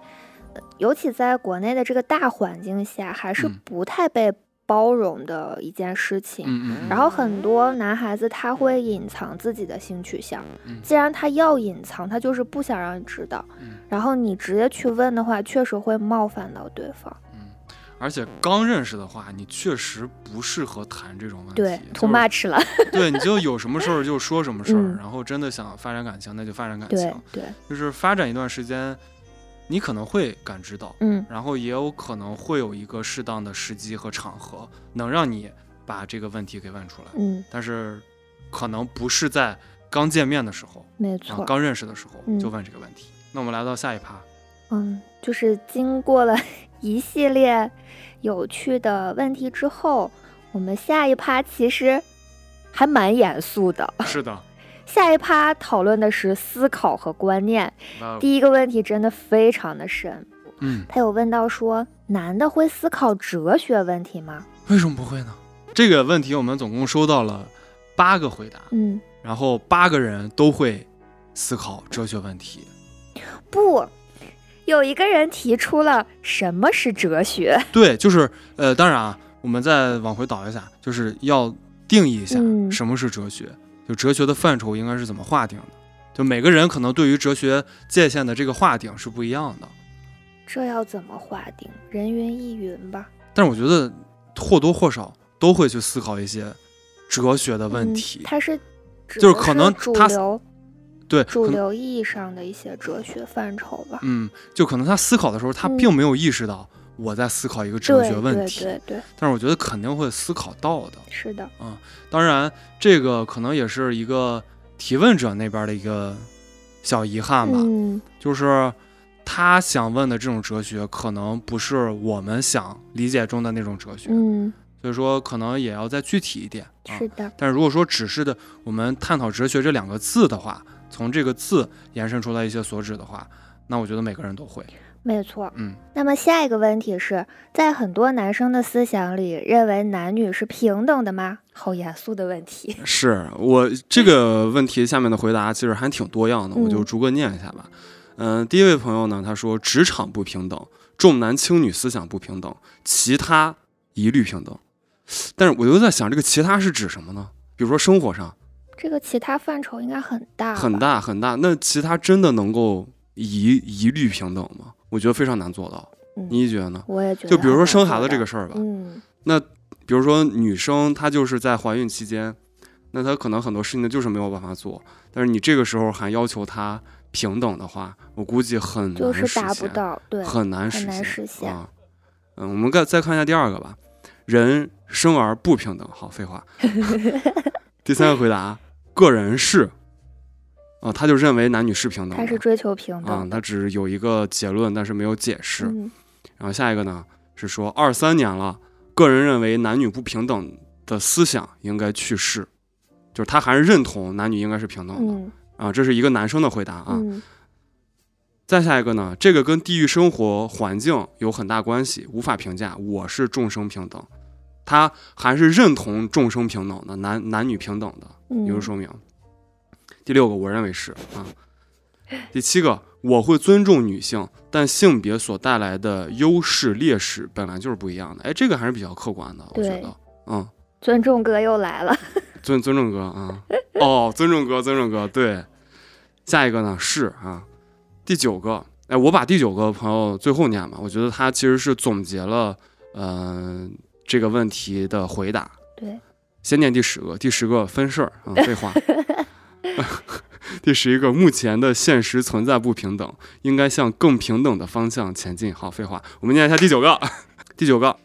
Speaker 1: 呃尤其在国内的这个大环境下，还是
Speaker 2: 嗯
Speaker 1: 不太被包容的一件事情。
Speaker 2: 嗯嗯嗯，
Speaker 1: 然后很多男孩子他会隐藏自己的性取向，
Speaker 2: 嗯
Speaker 1: 既然他要隐藏，他就是不想让你知道。
Speaker 2: 嗯
Speaker 1: 然后你直接去问的话，确实会冒犯到对方。
Speaker 2: 嗯，而且刚认识的话，你确实不适合谈这种问题。
Speaker 1: 对
Speaker 2: 就是
Speaker 1: ，too much 了。
Speaker 2: 对，你就有什么事儿就说什么事儿，
Speaker 1: 嗯
Speaker 2: 然后真的想发展感情，那就发展感情。
Speaker 1: 对，
Speaker 2: 就是发展一段时间，你可能会感知到，
Speaker 1: 嗯
Speaker 2: 然后也有可能会有一个适当的时机和场合，能让你把这个问题给问出来。
Speaker 1: 嗯，
Speaker 2: 但是，可能不是在刚见面的时候啊
Speaker 1: 没错，。
Speaker 2: 刚认识的时候
Speaker 1: 嗯
Speaker 2: 就问这个问题。那我们来到下一趴，
Speaker 1: 嗯，就是经过了一系列有趣的问题之后，我们下一趴其实还蛮严肃的。
Speaker 2: 是的，
Speaker 1: 下一趴讨论的是思考和观念。第一个问题真的非常的深，
Speaker 2: 嗯，
Speaker 1: 他有问到说，男的会思考哲学问题吗？
Speaker 2: 为什么不会呢？这个问题我们总共收到了八个回答，
Speaker 1: 嗯，
Speaker 2: 然后八个人都会思考哲学问题。
Speaker 1: 不，有一个人提出了什么是哲学。
Speaker 2: 对，就是呃，当然啊，我们再往回倒一下，就是要定义一下
Speaker 1: 嗯
Speaker 2: 什么是哲学，就哲学的范畴应该是怎么划定的。就每个人可能对于哲学界限的这个划定是不一样的，
Speaker 1: 这要怎么划定？人云亦云吧。
Speaker 2: 但是我觉得或多或少都会去思考一些哲学的问
Speaker 1: 嗯
Speaker 2: 题。
Speaker 1: 它是
Speaker 2: 就是可能
Speaker 1: 主
Speaker 2: 他
Speaker 1: 流
Speaker 2: 对，
Speaker 1: 主流意义上的一些哲学范畴吧。
Speaker 2: 嗯，就可能他思考的时候，他
Speaker 1: 嗯
Speaker 2: 并没有意识到我在思考一个哲学问题，
Speaker 1: 对对，
Speaker 2: 但是我觉得肯定会思考到的。
Speaker 1: 是的，嗯
Speaker 2: 当然，这个可能也是一个提问者那边的一个小遗憾吧，
Speaker 1: 嗯，
Speaker 2: 就是他想问的这种哲学，可能不是我们想理解中的那种哲学，
Speaker 1: 嗯，
Speaker 2: 所以说可能也要再具体一点啊。
Speaker 1: 是的，
Speaker 2: 但是如果说只是的我们探讨哲学这两个字的话，从这个字延伸出来一些所指的话，那我觉得每个人都会。
Speaker 1: 没错。
Speaker 2: 嗯，
Speaker 1: 那么下一个问题是在很多男生的思想里，认为男女是平等的吗？好严肃的问题。
Speaker 2: 是我这个问题下面的回答其实还挺多样的，我就
Speaker 1: 嗯
Speaker 2: 逐个念一下吧。嗯、第一位朋友呢，他说职场不平等，重男轻女思想不平等，其他一律平等。但是我又在想，这个其他是指什么呢？比如说生活上
Speaker 1: 这个其他范畴应该很大，
Speaker 2: 很。大很大，那其他真的能够一一律平等吗？我觉得非常难做到。
Speaker 1: 嗯
Speaker 2: 你觉得呢？
Speaker 1: 我也觉得。
Speaker 2: 就比如说生孩子这个，事儿吧，
Speaker 1: 嗯，
Speaker 2: 比如说女生她就是在怀孕期间，那她可能很多事情呢就是没有办法做，但是你这个时候还要求她平等的话，我估计很难
Speaker 1: 就是
Speaker 2: 实
Speaker 1: 达不
Speaker 2: 现
Speaker 1: 到，对，
Speaker 2: 很难实
Speaker 1: 很难
Speaker 2: 现
Speaker 1: 实现
Speaker 2: 啊。嗯，我们再再看一下第二个吧，人生而不平等。好，废话。第三个回答，个人是，啊，他就认为男女是平等的，
Speaker 1: 他是追求平
Speaker 2: 啊，
Speaker 1: 等的。
Speaker 2: 他只有一个结论，但是没有解释。
Speaker 1: 嗯
Speaker 2: 然后下一个呢是说二三年了，个人认为男女不平等的思想应该去世，就是他还是认同男女应该是平等的、
Speaker 1: 嗯
Speaker 2: 啊，这是一个男生的回答啊。
Speaker 1: 嗯
Speaker 2: 再下一个呢，这个跟地域生活环境有很大关系，无法评价。我是众生平等，他还是认同众生平等的，男男女平等的，
Speaker 1: 嗯，
Speaker 2: 也就说明。第六个，我认为是啊。第七个，我会尊重女性，但性别所带来的优势劣势本来就是不一样的。哎，这个还是比较客观的，我觉得。嗯，
Speaker 1: 尊重哥又来了。
Speaker 2: 尊尊重哥啊，哦，尊重哥，尊重哥，对。下一个呢是啊，第九个，哎，我把第九个朋友最后念吧，我觉得他其实是总结了，嗯、这个问题的回答。
Speaker 1: 对，
Speaker 2: 先念第十个，第十个分事儿啊，废话。第十一个，目前的现实存在不平等，应该向更平等的方向前进。好，废话，我们念一下第九个。第九个，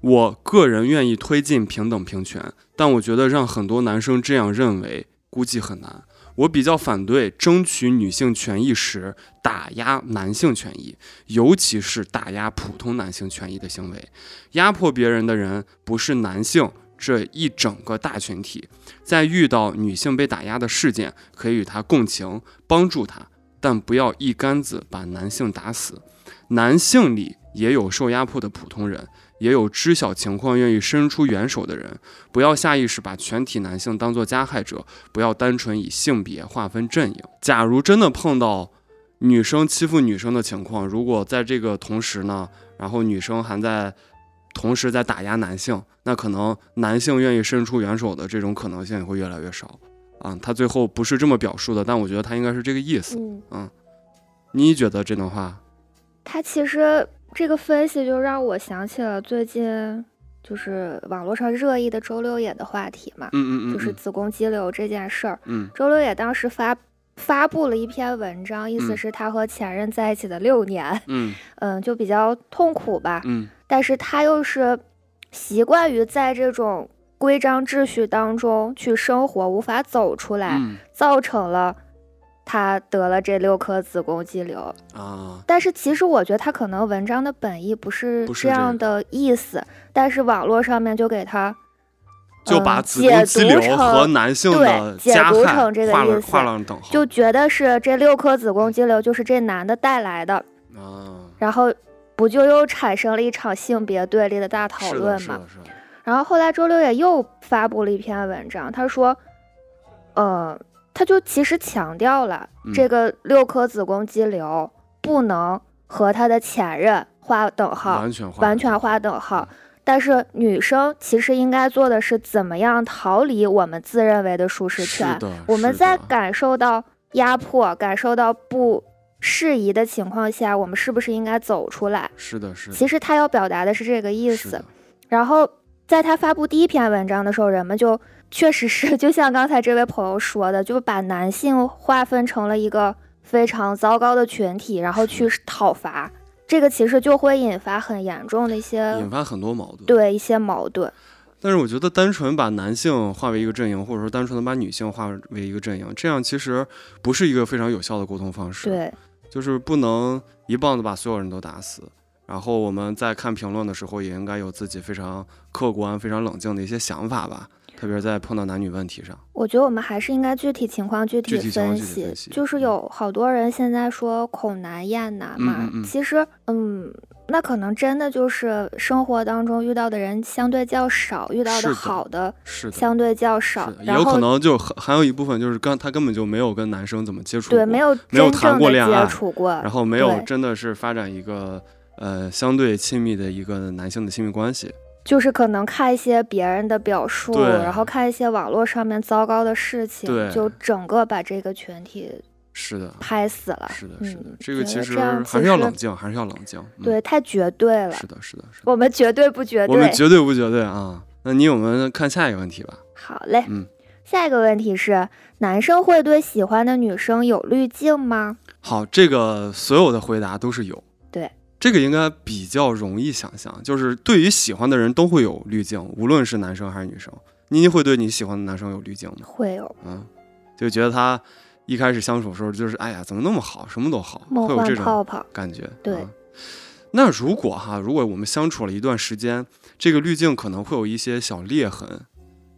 Speaker 2: 我个人愿意推进平等平权，但我觉得让很多男生这样认为，估计很难。我比较反对争取女性权益时打压男性权益，尤其是打压普通男性权益的行为。压迫别人的人不是男性这一整个大群体，在遇到女性被打压的事件，可以与她共情，帮助她。但不要一竿子把男性打死。男性里也有受压迫的普通人，也有知晓情况愿意伸出援手的人。不要下意识把全体男性当作加害者，不要单纯以性别划分阵营。假如真的碰到女生欺负女生的情况，如果在这个同时呢，然后女生还在同时在打压男性，那可能男性愿意伸出援手的这种可能性也会越来越少。啊，他最后不是这么表述的，但我觉得他应该是这个意思。
Speaker 1: 嗯，
Speaker 2: 你觉得这段话？
Speaker 1: 他其实这个分析就让我想起了最近就是网络上热议的周六野的话题嘛，
Speaker 2: 嗯嗯嗯，
Speaker 1: 就是子宫肌瘤这件事儿。
Speaker 2: 嗯，
Speaker 1: 周六野当时发发布了一篇文章，意思是他和前任在一起的六年，
Speaker 2: 嗯
Speaker 1: 嗯，就比较痛苦吧。
Speaker 2: 嗯，
Speaker 1: 但是他又是习惯于在这种。规章秩序当中去生活，无法走出来，造成了他得了这六颗子宫肌瘤
Speaker 2: 啊。
Speaker 1: 但是其实我觉得他可能文章的本意不是
Speaker 2: 这
Speaker 1: 样的意思，但是网络上面就给他
Speaker 2: 就把子宫肌瘤和男性的
Speaker 1: 解读成这个意思，就觉得是这六颗子宫肌瘤就是这男的带来的
Speaker 2: 啊。
Speaker 1: 然后不就又产生了一场性别对立的大讨论吗？然后后来周六也又发布了一篇文章，他说，呃，他就其实强调了这个六颗子宫肌瘤不能和他的前任划等号，
Speaker 2: 完全
Speaker 1: 完全划等号。但是女生其实应该做的是怎么样逃离我们自认为的舒适圈？我们在感受到压迫、感受到不适宜的情况下，我们是不是应该走出来？
Speaker 2: 是的，是的。
Speaker 1: 其实他要表达的是这个意思，然后。在他发布第一篇文章的时候，人们就确实是就像刚才这位朋友说的，就把男性划分成了一个非常糟糕的群体，然后去讨伐。这个其实就会引发很严重的一些，
Speaker 2: 引发很多矛盾。
Speaker 1: 对一些矛盾。
Speaker 2: 但是我觉得，单纯把男性划为一个阵营，或者说单纯的把女性划为一个阵营，这样其实不是一个非常有效的沟通方式。
Speaker 1: 对，
Speaker 2: 就是不能一棒子把所有人都打死。然后我们在看评论的时候，也应该有自己非常客观、非常冷静的一些想法吧。特别是在碰到男女问题上，
Speaker 1: 我觉得我们还是应该具体情况具体分析。就是有好多人现在说恐男厌男嘛，其实，嗯，那可能真的就是生活当中遇到的人相对较少，遇到
Speaker 2: 的
Speaker 1: 好
Speaker 2: 的
Speaker 1: 相对较少。
Speaker 2: 也有可能就还有一部分就是刚他根本就没有跟男生怎么接触，
Speaker 1: 对，没有
Speaker 2: 没有谈过恋爱，
Speaker 1: 接触过，
Speaker 2: 然后没有真的是发展一个。呃，相对亲密的一个男性的亲密关系，
Speaker 1: 就是可能看一些别人的表述，然后看一些网络上面糟糕的事情，就整个把这个群体
Speaker 2: 是的
Speaker 1: 拍死了。
Speaker 2: 是的，是的，这个
Speaker 1: 其
Speaker 2: 实还是要冷静，还是要冷静。
Speaker 1: 对，太绝对了。
Speaker 2: 是的，是的，是的。
Speaker 1: 我们绝对不绝对，
Speaker 2: 我们绝对不绝对啊！那你我们看下一个问题吧。
Speaker 1: 好嘞，
Speaker 2: 嗯，
Speaker 1: 下一个问题是：男生会对喜欢的女生有滤镜吗？
Speaker 2: 好，这个所有的回答都是有。
Speaker 1: 对。
Speaker 2: 这个应该比较容易想象，就是对于喜欢的人都会有滤镜，无论是男生还是女生。妮妮会对你喜欢的男生有滤镜吗？
Speaker 1: 会有，
Speaker 2: 嗯，就觉得他一开始相处的时候，就是哎呀，怎么那么好，什么都好，会有这种感觉。
Speaker 1: 对。
Speaker 2: 那如果哈，如果我们相处了一段时间，这个滤镜可能会有一些小裂痕，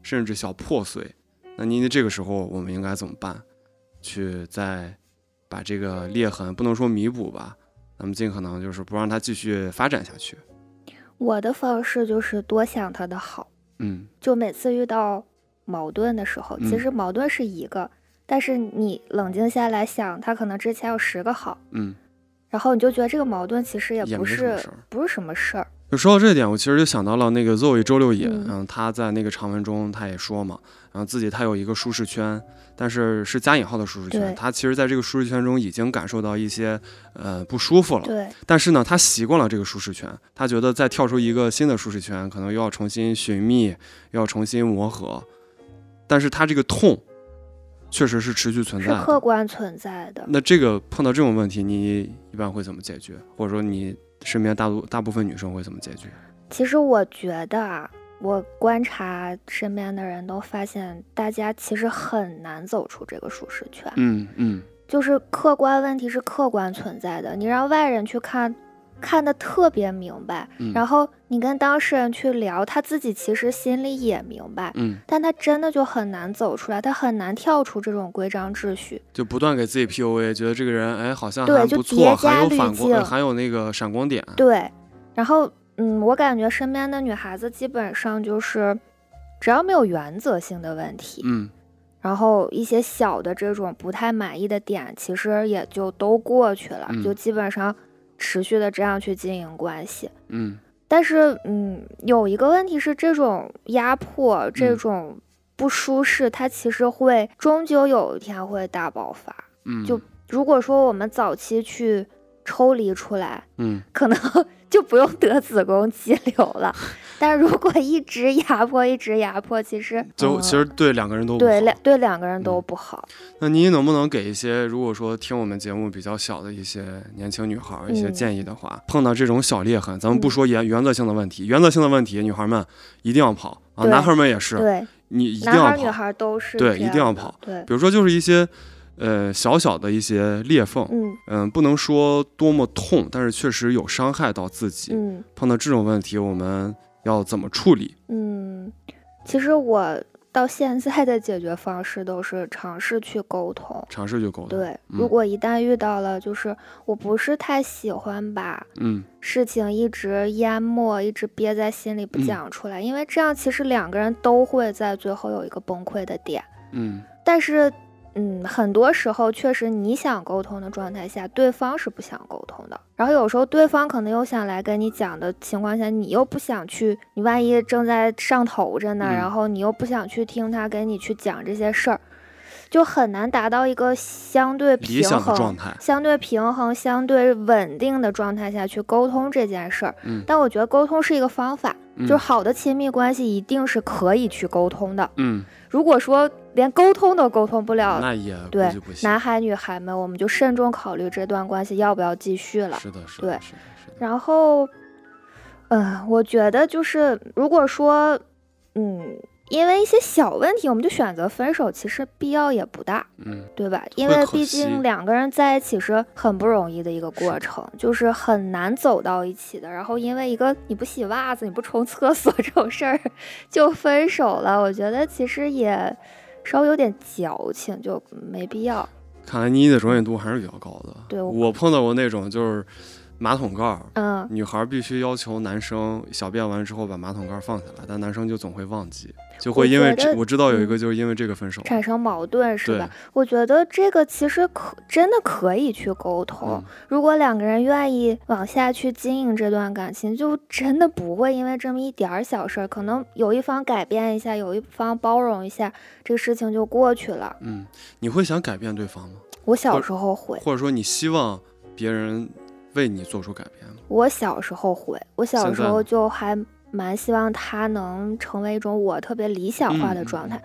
Speaker 2: 甚至小破碎，那妮妮这个时候我们应该怎么办？去再把这个裂痕，不能说弥补吧？咱们尽可能就是不让他继续发展下去。
Speaker 1: 我的方式就是多想他的好，
Speaker 2: 嗯，
Speaker 1: 就每次遇到矛盾的时候，其实矛盾是一个，但是你冷静下来想，他可能之前有十个好，
Speaker 2: 嗯，
Speaker 1: 然后你就觉得这个矛盾其实
Speaker 2: 也
Speaker 1: 不是不是什么事儿。
Speaker 2: 就说到这点，我其实就想到了那个 Zoe 周六野，嗯，他在那个长文中他也说嘛，然后自己他有一个舒适圈。但是是加引号的舒适圈，他其实在这个舒适圈中已经感受到一些呃不舒服了。
Speaker 1: 对。
Speaker 2: 但是呢，他习惯了这个舒适圈，他觉得再跳出一个新的舒适圈，可能又要重新寻觅，又要重新磨合。但是他这个痛，确实是持续存在，
Speaker 1: 是客观存在的。
Speaker 2: 那这个碰到这种问题，你一般会怎么解决？或者说你身边大多大部分女生会怎么解决？
Speaker 1: 其实我觉得啊。我观察身边的人都发现，大家其实很难走出这个舒适圈。
Speaker 2: 嗯嗯，
Speaker 1: 就是客观问题是客观存在的，你让外人去看，看的特别明白。然后你跟当事人去聊，他自己其实心里也明白，
Speaker 2: 嗯，
Speaker 1: 但他真的就很难走出来，他很难跳出这种规章秩序。
Speaker 2: 就不断给自己 PUA，觉得这个人哎好像
Speaker 1: 对就
Speaker 2: 还不错，
Speaker 1: 叠加
Speaker 2: 还有
Speaker 1: 滤
Speaker 2: 反光，
Speaker 1: 镜
Speaker 2: 还有那个闪光点。
Speaker 1: 对，然后嗯，我感觉身边的女孩子基本上就是，只要没有原则性的问题，
Speaker 2: 嗯
Speaker 1: 然后一些小的这种不太满意的点，其实也就都过去了，
Speaker 2: 嗯
Speaker 1: 就基本上持续的这样去经营关系。
Speaker 2: 嗯
Speaker 1: 但是，嗯，有一个问题是，这种压迫、这
Speaker 2: 嗯
Speaker 1: 种不舒适，它其实会终究有一天会大爆发。
Speaker 2: 嗯，
Speaker 1: 就如果说我们早期去抽离出来，
Speaker 2: 嗯
Speaker 1: 可能就不用得子宫肌瘤了。但是如果一直压迫，一直压迫，其实呃
Speaker 2: 就其实对两个人都不好
Speaker 1: 对两对两个人都
Speaker 2: 嗯
Speaker 1: 不好。
Speaker 2: 那您能不能给一些，如果说听我们节目比较小的一些年轻女孩儿一些
Speaker 1: 嗯
Speaker 2: 建议的话，碰到这种小裂痕，咱们不
Speaker 1: 嗯
Speaker 2: 说原原则性的问题，原则性的问题，女孩们一定要跑啊，男孩们也是，
Speaker 1: 对，
Speaker 2: 你一定要跑。
Speaker 1: 儿女孩都是
Speaker 2: 对一定要跑。
Speaker 1: 对，
Speaker 2: 比如说就是一些呃小小的一些裂缝，
Speaker 1: 嗯
Speaker 2: 嗯，不能说多么痛，但是确实有伤害到自己。
Speaker 1: 嗯
Speaker 2: 碰到这种问题，我们要怎么处理？
Speaker 1: 嗯，其实我到现在的解决方式都是尝试去沟通。
Speaker 2: 尝试去沟通。
Speaker 1: 对，
Speaker 2: 嗯
Speaker 1: 如果一旦遇到了，就是我不是太喜欢把
Speaker 2: 嗯
Speaker 1: 事情一直淹没，一直憋在心里不
Speaker 2: 嗯
Speaker 1: 讲出来，因为这样其实两个人都会在最后有一个崩溃的点。
Speaker 2: 嗯
Speaker 1: 但是，嗯，很多时候确实你想沟通的状态下，对方是不想沟通的。然后有时候对方可能又想来跟你讲的情况下，你又不想去，你万一正在上头着呢，
Speaker 2: 嗯
Speaker 1: 然后你又不想去听他给你去讲这些事儿，就很难达到一个相对平衡、
Speaker 2: 状态。
Speaker 1: 相对平衡、相对稳定的状态下去沟通这件事儿。
Speaker 2: 嗯
Speaker 1: 但我觉得沟通是一个方法，
Speaker 2: 嗯
Speaker 1: 就是好的亲密关系一定是可以去沟通的。
Speaker 2: 嗯，
Speaker 1: 如果说连沟通都沟通不了，
Speaker 2: 那也
Speaker 1: 对。男孩女孩们，我们就慎重考虑这段关系要不要继续了。
Speaker 2: 是的，是
Speaker 1: 对
Speaker 2: 的，是的，是的。
Speaker 1: 然后，嗯、我觉得就是如果说，嗯，因为一些小问题我们就选择分手，其实必要也不大，
Speaker 2: 嗯
Speaker 1: 对吧？因为毕竟两个人在一起是很不容易的一个过程，就是很难走到一起的。然后因为一个你不洗袜子、你不冲厕所这种事儿就分手了，我觉得其实也稍微有点矫情，就没必要。
Speaker 2: 看来妮的容忍度还是比较高的。
Speaker 1: 对我
Speaker 2: 我碰到过那种就是马桶盖儿，
Speaker 1: 嗯，
Speaker 2: 女孩必须要求男生小便完之后把马桶盖放下来，但男生就总会忘记，就会因为这我知道有一
Speaker 1: 嗯
Speaker 2: 个就是因为这个分手。
Speaker 1: 产生矛盾是
Speaker 2: 对
Speaker 1: 吧？我觉得这个其实可真的可以去沟通。
Speaker 2: 嗯
Speaker 1: 如果两个人愿意往下去经营这段感情，就真的不会因为这么一点儿小事儿，可能有一方改变一下，有一方包容一下，这个事情就过去了。
Speaker 2: 嗯，你会想改变对方吗？
Speaker 1: 我小时候会，
Speaker 2: 或者说你希望别人为你做出改变吗？
Speaker 1: 我小时候会，我小时候就还蛮希望他能成为一种我特别理想化的状态。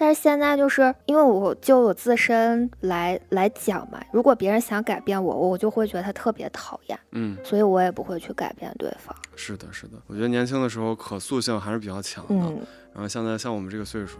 Speaker 1: 但是现在就是因为我就我自身来来讲嘛，如果别人想改变我，我就会觉得他特别讨厌，
Speaker 2: 嗯，
Speaker 1: 所以我也不会去改变对方。
Speaker 2: 是的，是的。我觉得年轻的时候可塑性还是比较强的，
Speaker 1: 嗯，
Speaker 2: 然后现在像我们这个岁数，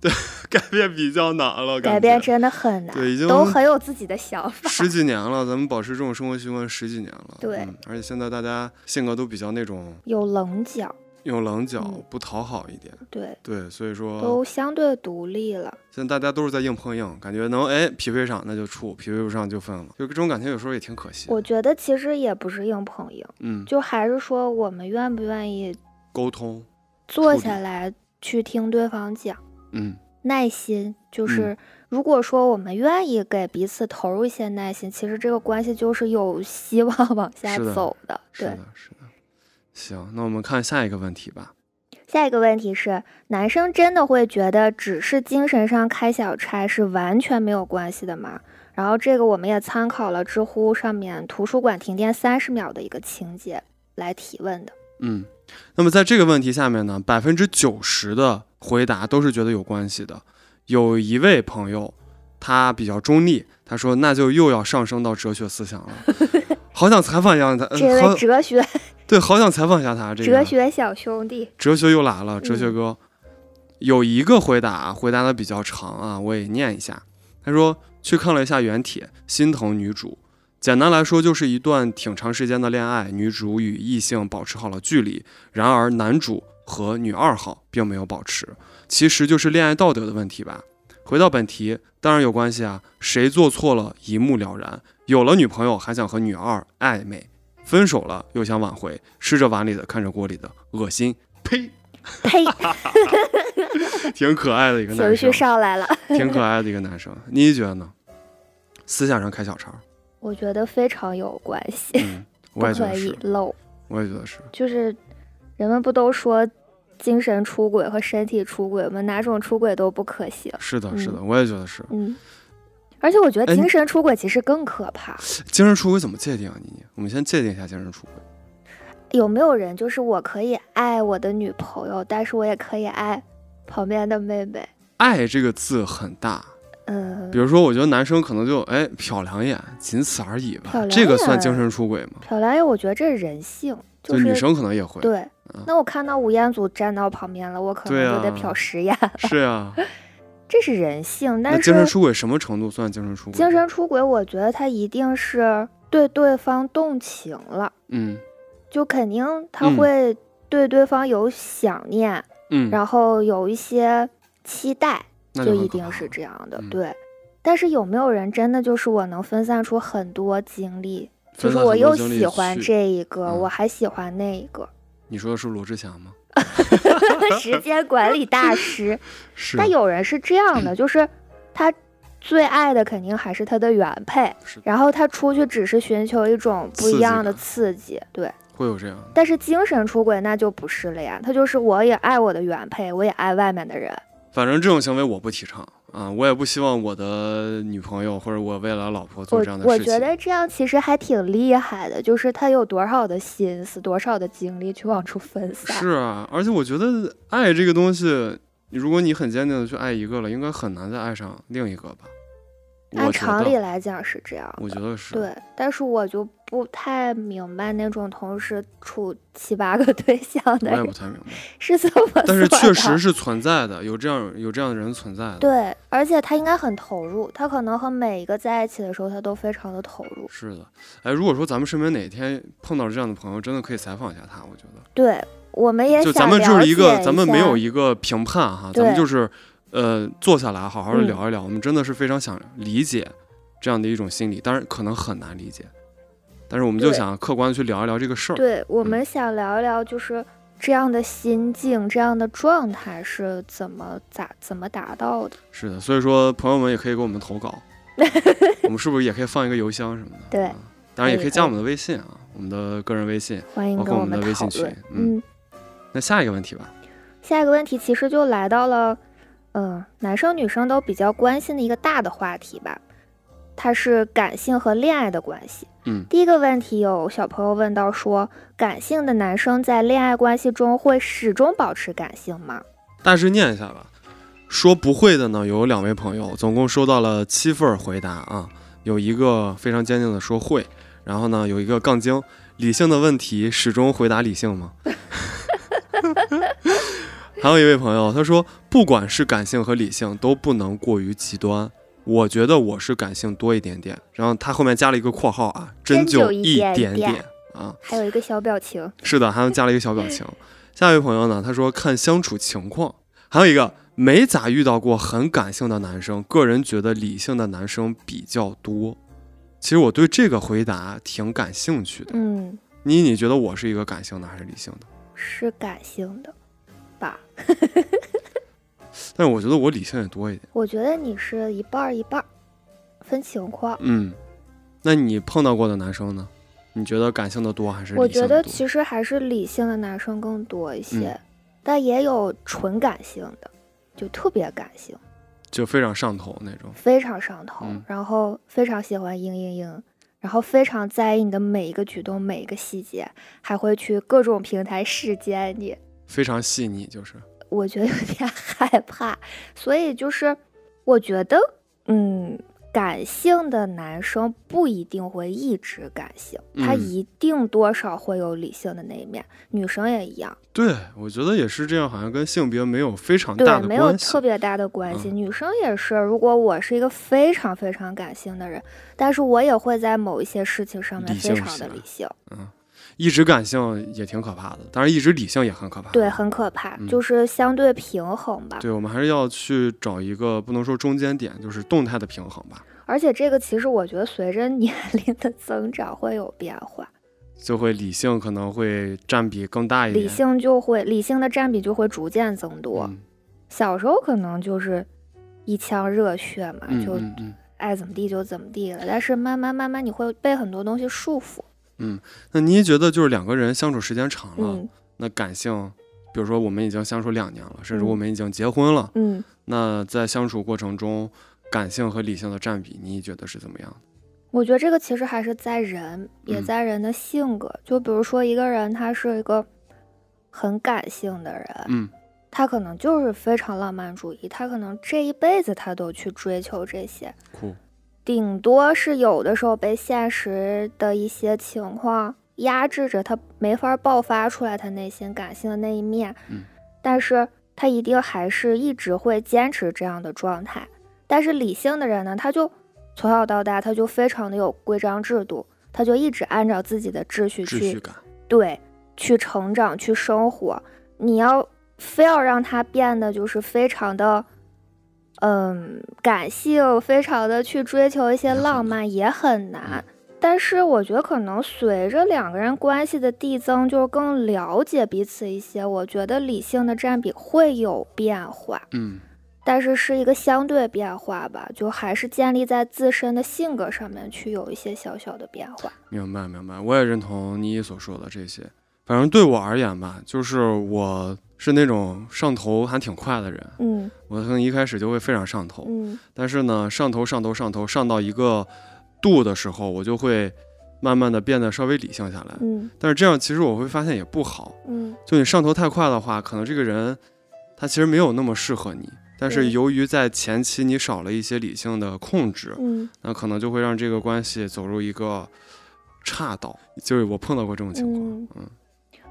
Speaker 2: 对改变比较难了，
Speaker 1: 改变真的很难，
Speaker 2: 对已经
Speaker 1: 都很有自己的想法。
Speaker 2: 十几年了，咱们保持这种生活习惯十几年了。
Speaker 1: 对
Speaker 2: 嗯，而且现在大家性格都比较那种
Speaker 1: 有棱角，
Speaker 2: 有棱角，
Speaker 1: 嗯
Speaker 2: 不讨好一点。
Speaker 1: 对，
Speaker 2: 对，所以说
Speaker 1: 都相对独立了。
Speaker 2: 现在大家都是在硬碰硬，感觉能哎匹配上那就处，匹配不上就分了。就这种感情有时候也挺可惜。
Speaker 1: 我觉得其实也不是硬碰硬，
Speaker 2: 嗯，
Speaker 1: 就还是说我们愿不愿意
Speaker 2: 沟通，
Speaker 1: 坐下来去听对方讲。
Speaker 2: 嗯
Speaker 1: 耐心就是，如果说我们愿意给彼此投入一些耐心，其实这个关系就是有希望往下走的。对
Speaker 2: 是的，，是的。行，那我们看下一个问题吧。
Speaker 1: 下一个问题是，男生真的会觉得只是精神上开小差是完全没有关系的吗？然后这个我们也参考了知乎上面图书馆停电三十秒的一个情节来提问的。
Speaker 2: 嗯，那么在这个问题下面呢，百分之九十的回答都是觉得有关系的。有一位朋友，他比较中立，他说那就又要上升到哲学思想了。好想采访一下他，呃
Speaker 1: 这位哲学、
Speaker 2: 对，好想采访一下他。这个
Speaker 1: 哲学小兄弟，
Speaker 2: 哲学又来了，哲学
Speaker 1: 嗯
Speaker 2: 哥、有一个回答回答的比较长啊，我也念一下。他说去看了一下原帖，心疼女主，简单来说，就是一段挺长时间的恋爱，女主与异性保持好了距离，然而男主和女二号并没有保持，其实就是恋爱道德的问题吧。回到本题，当然有关系啊，谁做错了，一目了然。有了女朋友还想和女二暧昧，分手了又想挽回，吃着碗里的看着锅里的，恶心，呸
Speaker 1: 呸，
Speaker 2: 挺可爱的一个男生，
Speaker 1: 情绪上来了。
Speaker 2: 挺可爱的一个男生，你觉得呢？思想上开小差，
Speaker 1: 我觉得非常有关系，
Speaker 2: 嗯，
Speaker 1: 不
Speaker 2: 我也觉
Speaker 1: 可以漏。
Speaker 2: 我也觉得是，
Speaker 1: 就是人们不都说精神出轨和身体出轨吗？哪种出轨都不可行。
Speaker 2: 是的，是的，
Speaker 1: 嗯
Speaker 2: 我也觉得是。
Speaker 1: 嗯，而且我觉得
Speaker 2: 哎
Speaker 1: 精神出轨其实更可怕。
Speaker 2: 精神出轨怎么界定啊？妮妮，我们先界定一下精神出轨。
Speaker 1: 有没有人就是我可以爱我的女朋友，但是我也可以爱旁边的妹妹？
Speaker 2: 爱这个字很大，
Speaker 1: 嗯
Speaker 2: 比，如说，我觉得男生可能就哎瞟两眼，仅此而已吧，这个算精神出轨吗？
Speaker 1: 瞟两眼我觉得这是人性，
Speaker 2: 就是女生可能也会。
Speaker 1: 对
Speaker 2: 嗯。
Speaker 1: 那我看到吴彦祖站到旁边了，我可能就得
Speaker 2: 啊
Speaker 1: 瞟十眼，
Speaker 2: 是呀，
Speaker 1: 这是人性。但是
Speaker 2: 精神出轨什么程度算精神出轨？
Speaker 1: 精神出轨，我觉得他一定是对对方动情了。
Speaker 2: 嗯
Speaker 1: 就肯定他
Speaker 2: 嗯
Speaker 1: 会对对方有想念，
Speaker 2: 嗯，
Speaker 1: 然后有一些期待，
Speaker 2: 那
Speaker 1: 就一定是这样的。
Speaker 2: 嗯
Speaker 1: 对，但是有没有人真的就是我能分散出很多精力，就是我又喜欢这一个，
Speaker 2: 嗯
Speaker 1: 我还喜欢那一个，
Speaker 2: 你说的是罗志祥吗？
Speaker 1: 时间管理大师。
Speaker 2: 是。
Speaker 1: 但有人是这样的，就是他最爱的肯定还是他的原配，然后他出去只是寻求一种不一样的
Speaker 2: 感
Speaker 1: 刺激，对。
Speaker 2: 会有这样。
Speaker 1: 但是精神出轨那就不是了呀，他就是我也爱我的原配，我也爱外面的人。
Speaker 2: 反正这种行为我不提倡啊，我也不希望我的女朋友或者我未来老婆做这样的事情。
Speaker 1: 我觉得这样其实还挺厉害的，就是他有多少的心思，多少的精力去往出分散。
Speaker 2: 是啊，而且我觉得爱这个东西，如果你很坚定的去爱一个了，应该很难再爱上另一个吧？
Speaker 1: 按常理，来讲是这样，
Speaker 2: 我觉得是。
Speaker 1: 对。但是我就不太明白那种同时处七八个对象的人
Speaker 2: 我也不太明白，
Speaker 1: 是怎么。
Speaker 2: 但是确实是存在的，有这样有这样的人存在的。
Speaker 1: 对，而且他应该很投入，他可能和每一个在一起的时候，他都非常的投入。
Speaker 2: 是的，哎，如果说咱们身边哪天碰到这样的朋友，真的可以采访一下他，我觉得。
Speaker 1: 对，我们也想
Speaker 2: 就咱们就是一个，咱们没有一个评判哈，咱们就是呃坐下来好好聊一聊。我们真的是非常想理解这样的一种心理，当然可能很难理解，但是我们就想客观的去聊一聊这个事儿。
Speaker 1: 对，我
Speaker 2: 嗯
Speaker 1: 们想聊一聊，就是这样的心境、这样的状态是怎么咋怎么达到的？
Speaker 2: 是的，所以说朋友们也可以给我们投稿，我们是不是也可以放一个邮箱什么的？
Speaker 1: 对
Speaker 2: 啊当然也
Speaker 1: 可以
Speaker 2: 加我们的微信啊，我们的个人微信。
Speaker 1: 欢迎
Speaker 2: 包括我
Speaker 1: 们
Speaker 2: 们的微信群。嗯
Speaker 1: 嗯，
Speaker 2: 那下一个问题吧，
Speaker 1: 下一个问题其实就来到了，嗯、男生女生都比较关心的一个大的话题吧，它是感性和恋爱的关系。
Speaker 2: 嗯
Speaker 1: 第一个问题有小朋友问到说，感性的男生在恋爱关系中会始终保持感性吗？
Speaker 2: 大致念一下吧。说不会的呢，有两位朋友，总共收到了七份儿回答啊。有一个非常坚定的说会，然后呢有一个杠精，理性的问题始终回答理性吗？还有一位朋友，他说不管是感性和理性都不能过于极端。我觉得我是感性多一点点，然后他后面加了一个括号啊，真
Speaker 1: 就
Speaker 2: 就一
Speaker 1: 一点
Speaker 2: 点
Speaker 1: 点
Speaker 2: 啊。
Speaker 1: 还有一个小表情，
Speaker 2: 是的，还加了一个小表情。下一位朋友呢，他说看相处情况，还有一个没咋遇到过很感性的男生，个人觉得理性的男生比较多。其实我对这个回答挺感兴趣的。
Speaker 1: 嗯，
Speaker 2: 你你觉得我是一个感性的还是理性的？
Speaker 1: 是感性的吧？
Speaker 2: 但是我觉得我理性也多一点。
Speaker 1: 我觉得你是一半儿一半儿，分情况。
Speaker 2: 嗯，那你碰到过的男生呢？你觉得感性的多还是
Speaker 1: 我觉得？其实还是理性的男生更多一些，
Speaker 2: 嗯
Speaker 1: 但也有纯感性的，就特别感性，
Speaker 2: 就非常上头那种。
Speaker 1: 非常上头，
Speaker 2: 嗯
Speaker 1: 然后非常喜欢嘤嘤嘤，然后非常在意你的每一个举动、每一个细节，还会去各种平台视奸你。
Speaker 2: 非常细腻，就是
Speaker 1: 我觉得有点害怕，所以就是我觉得，嗯，感性的男生不一定会一直感性，他
Speaker 2: 嗯
Speaker 1: 一定多少会有理性的那一面。女生也一样，
Speaker 2: 对，我觉得也是这样，好像跟性别没有非常大，的
Speaker 1: 没有。特别大的关系。
Speaker 2: 嗯
Speaker 1: 女生也是，如果我是一个非常非常感性的人，但是我也会在某一些事情上面非常的理性，
Speaker 2: 一直感性也挺可怕的，当然一直理性也很可怕。
Speaker 1: 对，很可怕，
Speaker 2: 嗯
Speaker 1: 就是相对平衡吧。
Speaker 2: 对，我们还是要去找一个不能说中间点，就是动态的平衡吧，
Speaker 1: 而且这个其实我觉得随着年龄的增长会有变化，
Speaker 2: 就会理性可能会占比更大一点。
Speaker 1: 理性就会理性的占比就会逐渐增多。
Speaker 2: 嗯
Speaker 1: 小时候可能就是一腔热血嘛，
Speaker 2: 嗯
Speaker 1: 就爱怎么地就怎么地了。但是慢慢慢慢你会被很多东西束缚。
Speaker 2: 那你觉得就是两个人相处时间长了，
Speaker 1: 嗯
Speaker 2: 那感性，比如说我们已经相处两年了，甚至
Speaker 1: 嗯
Speaker 2: 我们已经结婚了，
Speaker 1: 嗯，
Speaker 2: 那在相处过程中，感性和理性的占比，你觉得是怎么样的？
Speaker 1: 我觉得这个其实还是在人，也
Speaker 2: 嗯
Speaker 1: 在人的性格。就比如说一个人他是一个很感性的人，
Speaker 2: 嗯
Speaker 1: 他可能就是非常浪漫主义，他可能这一辈子他都去追求这些。
Speaker 2: 酷，
Speaker 1: 顶多是有的时候被现实的一些情况压制着，他没法爆发出来他内心感性的那一面。
Speaker 2: 嗯，
Speaker 1: 但是他一定还是一直会坚持这样的状态。但是理性的人呢，他就从小到大他就非常的有规章制度，他就一直按照自己的秩序去
Speaker 2: 秩序感，
Speaker 1: 对去成长去生活。你要非要让他变得就是非常的，嗯，感性，非常的去追求一些浪漫，也很难。但是我觉得可能随着两个人关系的递增，就是更了解彼此一些，我觉得理性的占比会有变化，
Speaker 2: 嗯
Speaker 1: 但是是一个相对变化吧，就还是建立在自身的性格上面去有一些小小的变化。
Speaker 2: 明白明白，我也认同你所说的这些。反正对我而言吧，就是我是那种上头还挺快的人，
Speaker 1: 嗯。
Speaker 2: 我可能一开始就会非常上头，
Speaker 1: 嗯。
Speaker 2: 但是呢，上头上头上头上到一个度的时候，我就会慢慢的变得稍微理性下来。
Speaker 1: 嗯。
Speaker 2: 但是这样其实我会发现也不好，
Speaker 1: 嗯。
Speaker 2: 就你上头太快的话，可能这个人他其实没有那么适合你。但是由于在前期你少了一些理性的控制，
Speaker 1: 嗯。
Speaker 2: 那可能就会让这个关系走入一个岔道。就是我碰到过这种情况，
Speaker 1: 嗯。
Speaker 2: 嗯。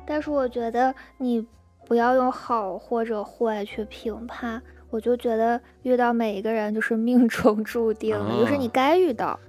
Speaker 1: 但是我觉得你不要用好或者坏去评判，我就觉得遇到每一个人就是命中注定的，就是你
Speaker 2: 啊
Speaker 1: 该遇到，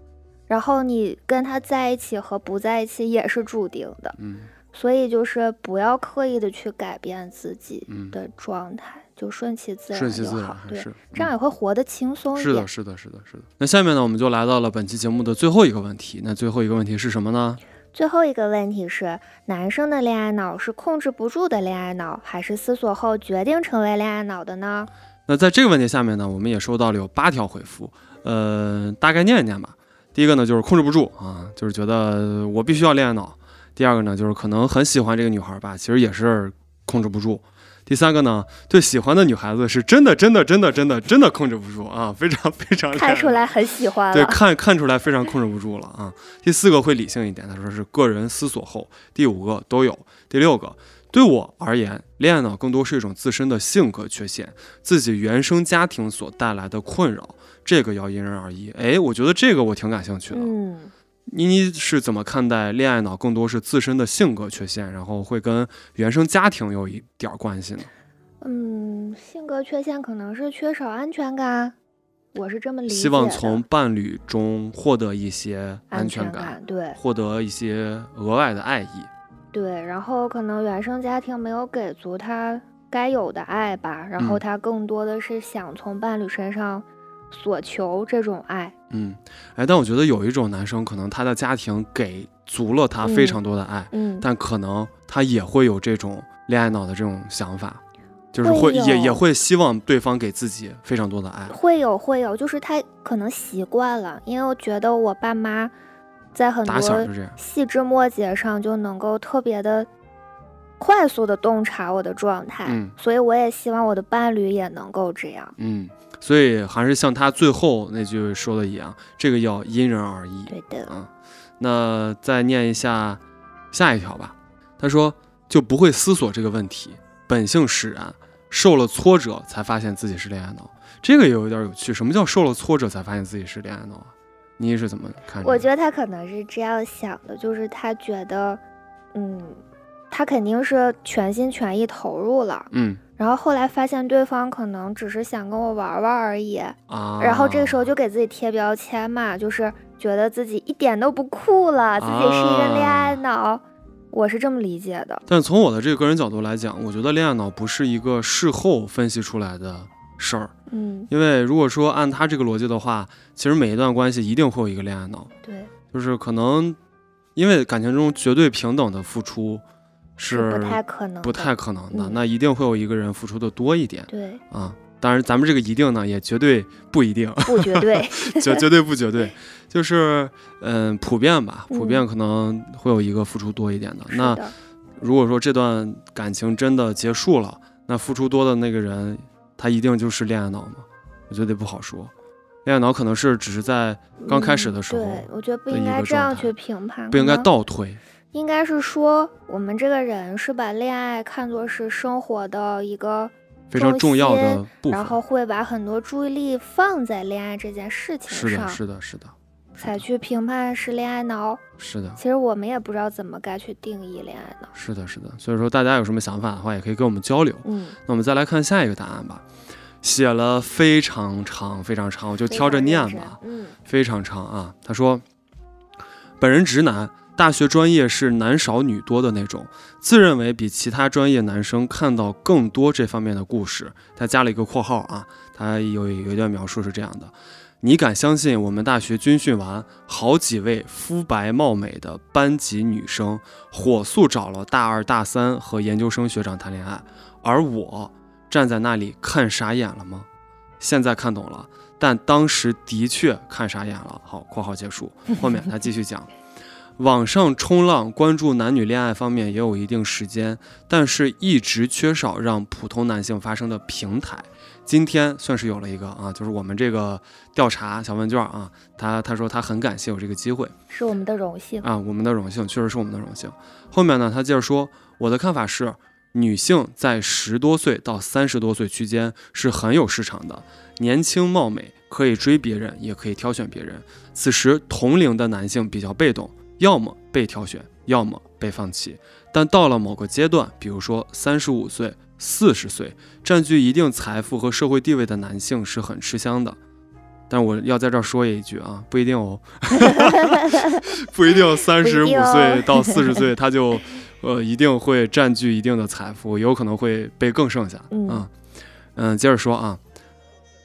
Speaker 1: 然后你跟他在一起和不在一起也是注定的，
Speaker 2: 嗯
Speaker 1: 所以就是不要刻意的去改变自己
Speaker 2: 嗯，
Speaker 1: 的状态，就顺其自然
Speaker 2: 顺其自然还是
Speaker 1: 这样
Speaker 2: 嗯
Speaker 1: 也会活得轻松一点
Speaker 2: 是的，。是的，是的，是的。那下面呢，我们就来到了本期节目的最后一个问题。那最后一个问题是什么呢？
Speaker 1: 最后一个问题是：男生的恋爱脑是控制不住的恋爱脑，还是思索后决定成为恋爱脑的呢？
Speaker 2: 那在这个问题下面呢，我们也收到了有八条回复，呃，大概念一念吧。第一个呢，就是控制不住啊，就是觉得我必须要恋爱脑。第二个呢，就是可能很喜欢这个女孩吧，其实也是控制不住。第三个呢，对喜欢的女孩子是真的真的真的真的真的控制不住啊，非常非常
Speaker 1: 看出来很喜欢
Speaker 2: 对，看看出来非常控制不住了啊。第四个会理性一点，他说是个人思索后。第五个都有。第六个，对我而言，恋爱脑更多是一种自身的性格缺陷，自己原生家庭所带来的困扰，这个要因人而异。哎，我觉得这个我挺感兴趣的。
Speaker 1: 嗯，
Speaker 2: 妮妮是怎么看待恋爱脑更多是自身的性格缺陷，然后会跟原生家庭有一点儿关系呢？
Speaker 1: 嗯，性格缺陷可能是缺少安全感，我是这么理解。
Speaker 2: 希望从伴侣中获得一些
Speaker 1: 安
Speaker 2: 全
Speaker 1: 感，对
Speaker 2: 获得一些额外的爱意。
Speaker 1: 对，然后可能原生家庭没有给足他该有的爱吧，然后
Speaker 2: 嗯
Speaker 1: 他更多的是想从伴侣身上索求这种爱。
Speaker 2: 嗯，哎，但我觉得有一种男生，可能他的家庭给足了他非
Speaker 1: 嗯
Speaker 2: 常多的爱，
Speaker 1: 嗯，
Speaker 2: 但可能他也会有这种恋爱脑的这种想法，就是
Speaker 1: 会
Speaker 2: 会也也会希望对方给自己非常多的爱。
Speaker 1: 会有会有，就是他可能习惯了，因为我觉得我爸妈在很多细枝末节上就能够特别的快速的洞察我的状态，
Speaker 2: 嗯
Speaker 1: 所以我也希望我的伴侣也能够这样。
Speaker 2: 嗯，所以还是像他最后那句说的一样，这个要因人而异。
Speaker 1: 对的，
Speaker 2: 啊，那再念一下下一条吧。他说就不会思索这个问题，本性使然，受了挫折才发现自己是恋爱脑，这个也有点有趣。什么叫受了挫折才发现自己是恋爱脑啊？你是怎么看、
Speaker 1: 我觉得他可能是这样想的，就是他觉得，嗯，他肯定是全心全意投入了，
Speaker 2: 嗯
Speaker 1: 然后后来发现对方可能只是想跟我玩玩而已，
Speaker 2: 啊，
Speaker 1: 然后这个时候就给自己贴标签嘛，就是觉得自己一点都不酷了，自己是一个恋爱脑，我是这么理解的。
Speaker 2: 但从我的这个个人角度来讲，我觉得恋爱脑不是一个事后分析出来的事儿，
Speaker 1: 嗯，
Speaker 2: 因为如果说按他这个逻辑的话，其实每一段关系一定会有一个恋爱脑，
Speaker 1: 对，
Speaker 2: 就是可能因为感情中绝对平等的付出是
Speaker 1: 不太可能的，
Speaker 2: 不太可能的，
Speaker 1: 嗯
Speaker 2: 那一定会有一个人付出的多一点
Speaker 1: 对，
Speaker 2: 啊。当然，咱们这个一定呢，也绝对不一定，
Speaker 1: 不绝对，
Speaker 2: 绝绝对不绝对，就是嗯、普遍吧，普遍
Speaker 1: 嗯
Speaker 2: 可能会有一个付出多一点的。
Speaker 1: 是
Speaker 2: 那
Speaker 1: 的，
Speaker 2: 如果说这段感情真的结束了，那付出多的那个人，他一定就是恋爱脑吗？我觉得不好说。恋爱脑可能是只是在刚开始的时候
Speaker 1: 嗯对，我觉得不应该这样去评判，
Speaker 2: 不应该倒推。
Speaker 1: 应该是说，我们这个人是把恋爱看作是生活的一个
Speaker 2: 非常重要的部分。
Speaker 1: 然后会把很多注意力放在恋爱这件事情上
Speaker 2: 是的，
Speaker 1: 上，
Speaker 2: 是的，是的，
Speaker 1: 才去评判是恋爱脑。
Speaker 2: 是的，
Speaker 1: 其实我们也不知道怎么该去定义恋爱脑。
Speaker 2: 是的，是的。所以说，大家有什么想法的话，也可以跟我们交流。
Speaker 1: 嗯，
Speaker 2: 那我们再来看下一个答案吧，写了非常长，非常长，我就挑着念吧。
Speaker 1: 嗯，
Speaker 2: 非常长啊。他说，本人直男，大学专业是男少女多的那种，自认为比其他专业男生看到更多这方面的故事。他加了一个括号啊，他有有一段描述是这样的：你敢相信我们大学军训完，好几位肤白貌美的班级女生火速找了大二、大三和研究生学长谈恋爱，而我站在那里看傻眼了吗？现在看懂了。但当时的确看傻眼了。好，括号结束。后面他继续讲，网上冲浪关注男女恋爱方面也有一定时间，但是一直缺少让普通男性发声的平台。今天算是有了一个啊，就是我们这个调查小问卷啊，他他说他很感谢有这个机会
Speaker 1: 是我们的荣幸。
Speaker 2: 啊，我们的荣幸，确实是我们的荣幸。后面呢，他接着说，我的看法是，女性在十多岁到三十多岁区间是很有市场的，年轻貌美，可以追别人，也可以挑选别人。此时同龄的男性比较被动，要么被挑选，要么被放弃。但到了某个阶段，比如说三十五岁、四十岁，占据一定财富和社会地位的男性是很吃香的。但我要在这儿说一句啊，不一定哦，不一定 三十五岁 到四十岁他就呃一定会占据一定的财富，有可能会被更剩下。
Speaker 1: 嗯
Speaker 2: 嗯嗯，接着说啊，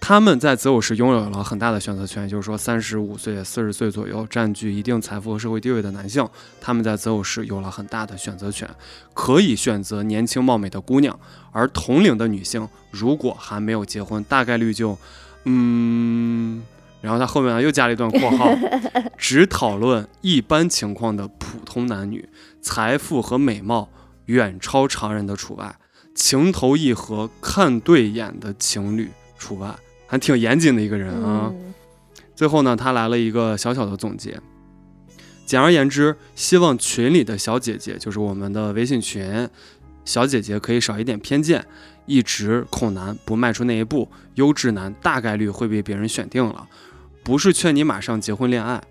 Speaker 2: 他们在择偶时拥有了很大的选择权，也就是说，三十五岁、四十岁左右占据一定财富和社会地位的男性，他们在择偶时有了很大的选择权，可以选择年轻貌美的姑娘，而同龄的女性如果还没有结婚，大概率就，嗯。然后他后面呢又加了一段括号，只讨论一般情况的普通男女，财富和美貌远超常人的除外，情投意合、看对眼的情侣除外，还挺严谨的一个人啊。
Speaker 1: 嗯，
Speaker 2: 最后呢，他来了一个小小的总结。简而言之，希望群里的小姐姐，就是我们的微信群，小姐姐可以少一点偏见，一直恐男不迈出那一步，优质男大概率会被别人选定了。不是劝你马上结婚恋爱，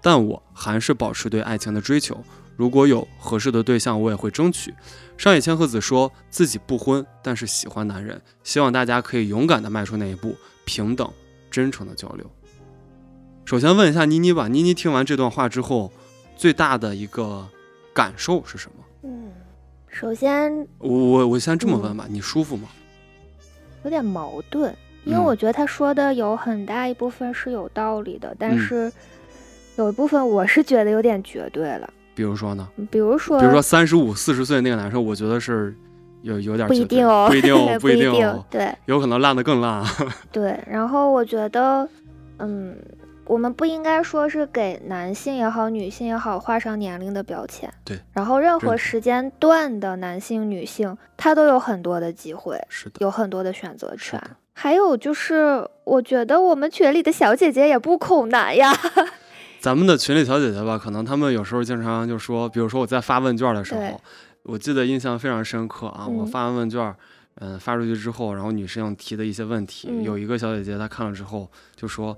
Speaker 2: 但我还是保持对爱情的追求。如果有合适的对象，我也会争取。上野千鹤子说自己不婚，但是喜欢男人，希望大家可以勇敢地迈出那一步，平等、真诚的交流。首先问一下妮妮吧，妮妮听完这段话之后，最大的一个感受是什么？
Speaker 1: 嗯，首先
Speaker 2: 我我我先这么问吧，你舒服吗？
Speaker 1: 有点矛盾，因为
Speaker 2: 嗯
Speaker 1: 我觉得他说的有很大一部分是有道理的，但
Speaker 2: 嗯
Speaker 1: 是有一部分我是觉得有点绝对了。
Speaker 2: 比如说呢？
Speaker 1: 比如说，
Speaker 2: 比如说三十五、四十岁那个男生，我觉得是有有点
Speaker 1: 不一定哦，
Speaker 2: 不一定哦，
Speaker 1: 不
Speaker 2: 一定哦，
Speaker 1: 对
Speaker 2: 有可能烂的更烂。
Speaker 1: 对。然后我觉得，嗯，我们不应该说是给男性也好，女性也好画上年龄的标签。
Speaker 2: 对。
Speaker 1: 然后任何时间段的男性、女性，他都有很多的机会，
Speaker 2: 是的，
Speaker 1: 有很多的选择权。还有就是，我觉得我们群里的小姐姐也不恐男呀。
Speaker 2: 咱们的群里小姐姐吧，可能她们有时候经常就说，比如说我在发问卷的时候，我记得印象非常深刻啊，我
Speaker 1: 嗯
Speaker 2: 发完问卷，嗯发出去之后，然后女生提的一些问题，
Speaker 1: 嗯
Speaker 2: 有一个小姐姐她看了之后就说，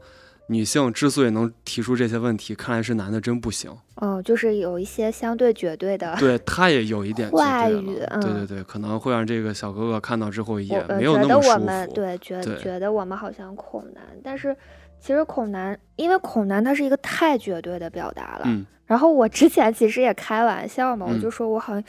Speaker 2: 女性之所以能提出这些问题，看来是男的真不行。
Speaker 1: 哦，就是有一些相对绝对的，
Speaker 2: 对，她也有一点绝
Speaker 1: 话
Speaker 2: 对
Speaker 1: 语，嗯
Speaker 2: 对对对，可能会让这个小哥哥看到之后也没有那么舒服。
Speaker 1: 我们对觉
Speaker 2: 对
Speaker 1: 觉得我们好像恐男，但是其实恐男，因为恐男他是一个太绝对的表达了。
Speaker 2: 嗯
Speaker 1: 然后我之前其实也开玩笑嘛，我
Speaker 2: 嗯
Speaker 1: 就说我好像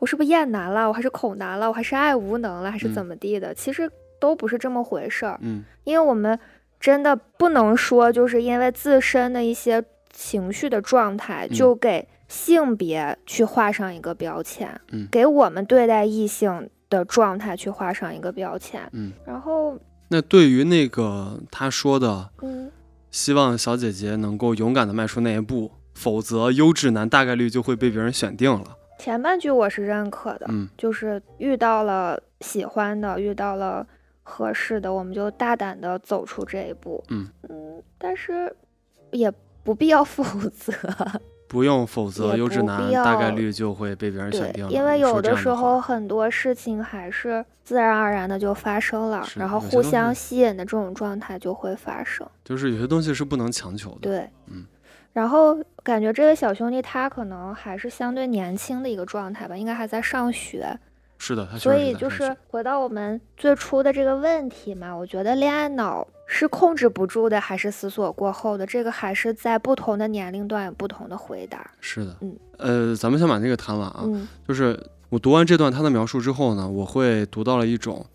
Speaker 1: 我是不是厌男了，我还是恐男了，我还是爱无能了，还是
Speaker 2: 嗯
Speaker 1: 怎么地的？其实都不是这么回事儿，
Speaker 2: 嗯
Speaker 1: 因为我们真的不能说就是因为自身的一些情绪的状态，
Speaker 2: 嗯
Speaker 1: 就给性别去画上一个标签，
Speaker 2: 嗯
Speaker 1: 给我们对待异性的状态去画上一个标签。
Speaker 2: 嗯。
Speaker 1: 然后，
Speaker 2: 那对于那个他说的，
Speaker 1: 嗯，
Speaker 2: 希望小姐姐能够勇敢的迈出那一步，否则优质男大概率就会被别人选定了。
Speaker 1: 前半句我是认可的，
Speaker 2: 嗯
Speaker 1: 就是遇到了喜欢的，遇到了合适的，我们就大胆的走出这一步。
Speaker 2: 嗯嗯
Speaker 1: 但是也不必要否则。
Speaker 2: 不用，否则优质男大概率就会被别人选
Speaker 1: 对
Speaker 2: 定，了。
Speaker 1: 因为有的时候很多事情还是自然而然的就发生了，然后互相吸引的这种状态就会发生。
Speaker 2: 就是有些东西是不能强求的。
Speaker 1: 对，
Speaker 2: 嗯。
Speaker 1: 然后感觉这位小兄弟他可能还是相对年轻的一个状态吧，应该还在上学，
Speaker 2: 是的，
Speaker 1: 所以就是回到我们最初的这个问题嘛，我觉得恋爱脑是控制不住的，还是思索过后的？这个还是在不同的年龄段有不同的回答。
Speaker 2: 是的，
Speaker 1: 嗯
Speaker 2: 呃，咱们先把那个谈完啊。
Speaker 1: 嗯
Speaker 2: 就是我读完这段他的描述之后呢，我会读到了一种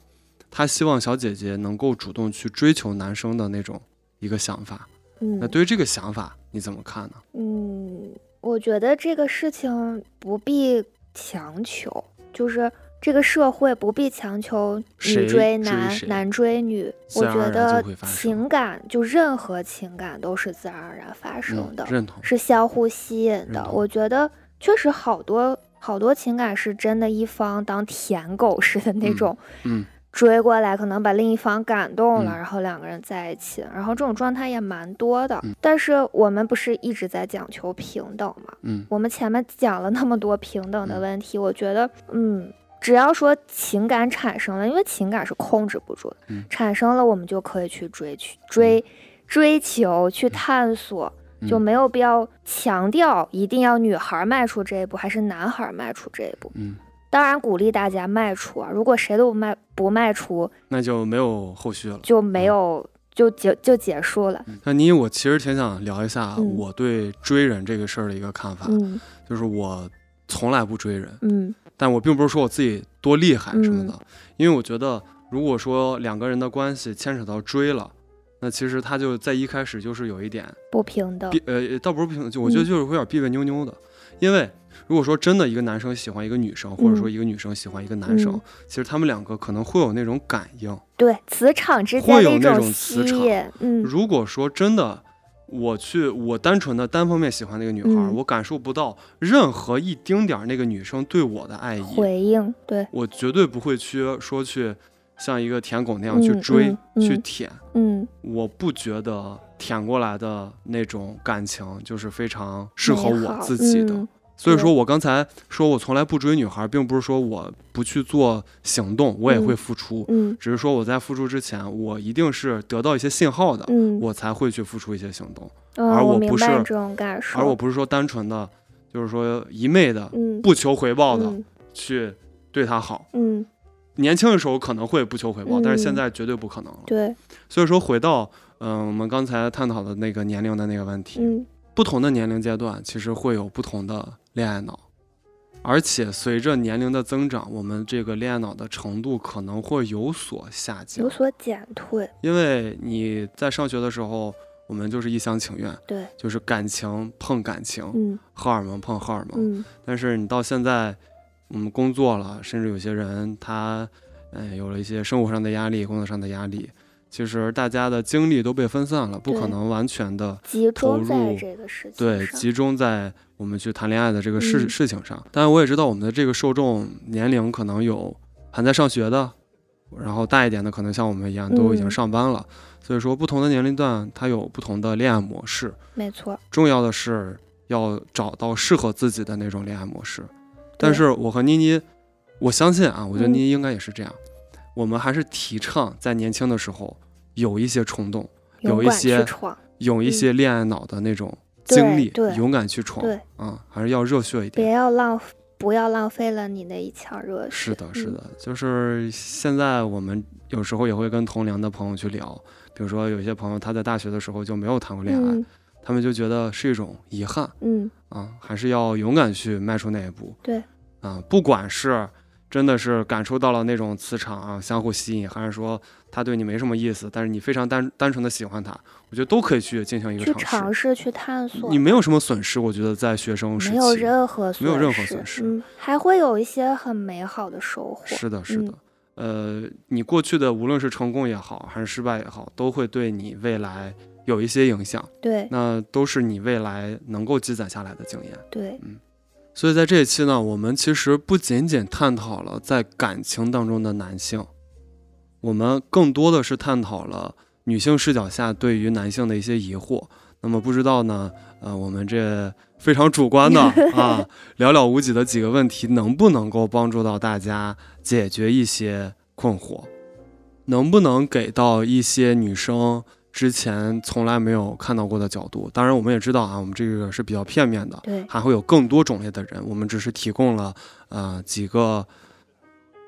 Speaker 2: 他希望小姐姐能够主动去追求男生的那种一个想法。嗯那
Speaker 1: 嗯
Speaker 2: 对于这个想法你怎么看呢？
Speaker 1: 嗯，我觉得这个事情不必强求，就是这个社会不必强求女追
Speaker 2: 追
Speaker 1: 男男追女。我觉得情感就任何情感都是自然而然发生
Speaker 2: 嗯
Speaker 1: 的。，
Speaker 2: 认同。
Speaker 1: 是相互吸引的。我觉得确实好多好多情感是真的，一方当舔狗似的那
Speaker 2: 嗯
Speaker 1: 种
Speaker 2: 嗯
Speaker 1: 追过来，可能把另一方感动了，
Speaker 2: 嗯
Speaker 1: 然后两个人在一起，然后这种状态也蛮多的。
Speaker 2: 嗯
Speaker 1: 但是我们不是一直在讲求平等吗？
Speaker 2: 嗯
Speaker 1: 我们前面讲了那么多平等的
Speaker 2: 嗯
Speaker 1: 问题，我觉得，嗯。只要说情感产生了，因为情感是控制不住产生了我们就可以去追去追、追求、去探索，就
Speaker 2: 嗯
Speaker 1: 没有必要强调一定要女孩迈出这一步，还是男孩迈出这一步。
Speaker 2: 嗯，
Speaker 1: 当然鼓励大家卖出啊，如果谁都不迈不卖出，
Speaker 2: 那就没有后续了。
Speaker 1: 就没有、就结就结束了。
Speaker 2: 那你，我其实挺想聊一下
Speaker 1: 嗯
Speaker 2: 我对追人这个事儿的一个看法，
Speaker 1: 嗯
Speaker 2: 就是我从来不追人，
Speaker 1: 嗯
Speaker 2: 但我并不是说我自己多厉害什么
Speaker 1: 嗯
Speaker 2: 的，因为我觉得如果说两个人的关系牵扯到追了，那其实他就在一开始就是有一点
Speaker 1: 不平等。
Speaker 2: 呃，倒不是不平，就我觉得
Speaker 1: 嗯
Speaker 2: 就是会有点别别扭扭的，因为如果说真的一个男生喜欢一个女生，或者说一个女生喜欢一个男生，
Speaker 1: 嗯
Speaker 2: 其实他们两个可能会有那种感应。
Speaker 1: 对，磁场之间
Speaker 2: 会有那
Speaker 1: 种
Speaker 2: 种磁场。
Speaker 1: 嗯
Speaker 2: 如果说真的，我去我单纯的单方面喜欢那个女孩，
Speaker 1: 嗯
Speaker 2: 我感受不到任何一丁点儿那个女生对我的爱意，
Speaker 1: 回应，对，
Speaker 2: 我绝对不会去说去像一个舔狗那样去
Speaker 1: 嗯
Speaker 2: 追、
Speaker 1: 嗯嗯
Speaker 2: 去舔。
Speaker 1: 嗯，
Speaker 2: 我不觉得舔过来的那种感情就是非常适合我自己的。
Speaker 1: 嗯
Speaker 2: 所以说我刚才说我从来不追女孩，并不是说我不去做行动，我也会
Speaker 1: 嗯
Speaker 2: 付出，
Speaker 1: 嗯
Speaker 2: 只是说我在付出之前，我一定是得到一些信号的，
Speaker 1: 嗯，
Speaker 2: 我才会去付出一些行动，
Speaker 1: 嗯
Speaker 2: 而我不是
Speaker 1: 白这种感受，
Speaker 2: 而我不是说单纯的，就是说一昧的
Speaker 1: 嗯
Speaker 2: 不求回报的
Speaker 1: 嗯
Speaker 2: 去对她好。
Speaker 1: 嗯，
Speaker 2: 年轻的时候可能会不求回报，但是现
Speaker 1: 嗯
Speaker 2: 在绝对不可能了。
Speaker 1: 对，
Speaker 2: 所以说回到嗯、我们刚才探讨的那个年龄的那个问题，
Speaker 1: 嗯
Speaker 2: 不同的年龄阶段其实会有不同的恋爱脑，而且随着年龄的增长，我们这个恋爱脑的程度可能会有所下降
Speaker 1: 有，所减退，
Speaker 2: 因为你在上学的时候，我们就是一厢情愿，
Speaker 1: 对，
Speaker 2: 就是感情碰感情，
Speaker 1: 嗯
Speaker 2: 荷尔蒙碰荷尔蒙。
Speaker 1: 嗯
Speaker 2: 但是你到现在，我们工作了，甚至有些人他，嗯、有了一些生活上的压力、工作上的压力，其实大家的精力都被分散了，不可能完全的
Speaker 1: 集
Speaker 2: 投
Speaker 1: 中在
Speaker 2: 入
Speaker 1: 这个事情上
Speaker 2: 对集中在我们去谈恋爱的这个事、
Speaker 1: 嗯
Speaker 2: 事情上。当然，我也知道我们的这个受众年龄可能有还在上学的，然后大一点的可能像我们一样都已经
Speaker 1: 嗯
Speaker 2: 上班了。所以说，不同的年龄段它有不同的恋爱模式。
Speaker 1: 没错，
Speaker 2: 重要的是要找到适合自己的那种恋爱模式。但是我和妮妮，我相信啊，我觉得
Speaker 1: 嗯
Speaker 2: 妮妮应该也是这样。我们还是提倡在年轻的时候有一些冲动，有一些，有一些恋爱脑的那种经历，勇敢去闯，
Speaker 1: 对，
Speaker 2: 啊，还是要热血一点。
Speaker 1: 别要浪，不要浪费了你那一腔热血。
Speaker 2: 是的，是
Speaker 1: 嗯
Speaker 2: 的，就是现在我们有时候也会跟同龄的朋友去聊，比如说有些朋友他在大学的时候就没有谈过恋爱，
Speaker 1: 嗯
Speaker 2: 他们就觉得是一种遗憾
Speaker 1: 嗯，
Speaker 2: 啊，还是要勇敢去迈出那一步。
Speaker 1: 对，
Speaker 2: 啊，不管是真的是感受到了那种磁场啊，相互吸引，还是说他对你没什么意思，但是你非常单单纯的喜欢他，我觉得都可以去进行一个
Speaker 1: 去
Speaker 2: 尝试。
Speaker 1: 尝试，去探索。
Speaker 2: 你没有什么损失，我觉得在学生时期
Speaker 1: 没有任何
Speaker 2: 没有任何损失
Speaker 1: 嗯，还会有一些很美好的收获。
Speaker 2: 是的，是
Speaker 1: 嗯
Speaker 2: 的。呃，你过去的无论是成功也好，还是失败也好，都会对你未来有一些影响，
Speaker 1: 对
Speaker 2: 那都是你未来能够积攒下来的经验。
Speaker 1: 对，
Speaker 2: 所以在这一期呢，我们其实不仅仅探讨了在感情当中的男性，我们更多的是探讨了女性视角下对于男性的一些疑惑。那么不知道呢，呃，我们这非常主观的 啊，寥寥无几的几个问题，能不能够帮助到大家解决一些困惑？能不能给到一些女生之前从来没有看到过的角度？当然，我们也知道啊，我们这个是比较片面的，
Speaker 1: 对
Speaker 2: 还会有更多种类的人，我们只是提供了呃几个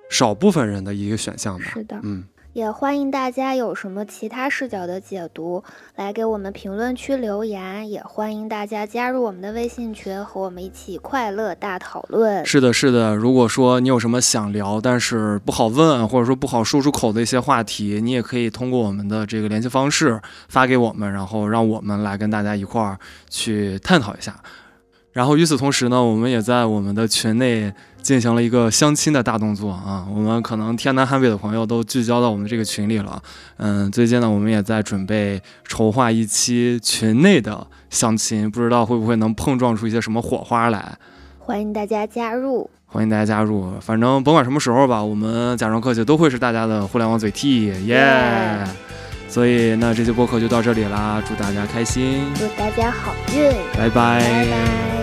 Speaker 2: 少部分人的一个选项吧。
Speaker 1: 是的。
Speaker 2: 嗯，
Speaker 1: 也欢迎大家有什么其他视角的解读，来给我们评论区留言。也欢迎大家加入我们的微信群，和我们一起快乐大讨论。
Speaker 2: 是的，是的。如果说你有什么想聊，但是不好问，或者说不好说出口的一些话题，你也可以通过我们的这个联系方式发给我们，然后让我们来跟大家一块儿去探讨一下。然后与此同时呢，我们也在我们的群内进行了一个相亲的大动作啊。我们可能天南海北的朋友都聚焦到我们这个群里了。嗯，最近呢，我们也在准备筹划一期群内的相亲，不知道会不会能碰撞出一些什么火花来。
Speaker 1: 欢迎大家加入。
Speaker 2: 欢迎大家加入，反正甭管什么时候吧，我们假装客气都会是大家的互联网嘴替，耶、
Speaker 1: Yeah
Speaker 2: 所以那这期播客就到这里啦，祝大家开心，
Speaker 1: 祝大家好运，
Speaker 2: 拜拜
Speaker 1: 拜拜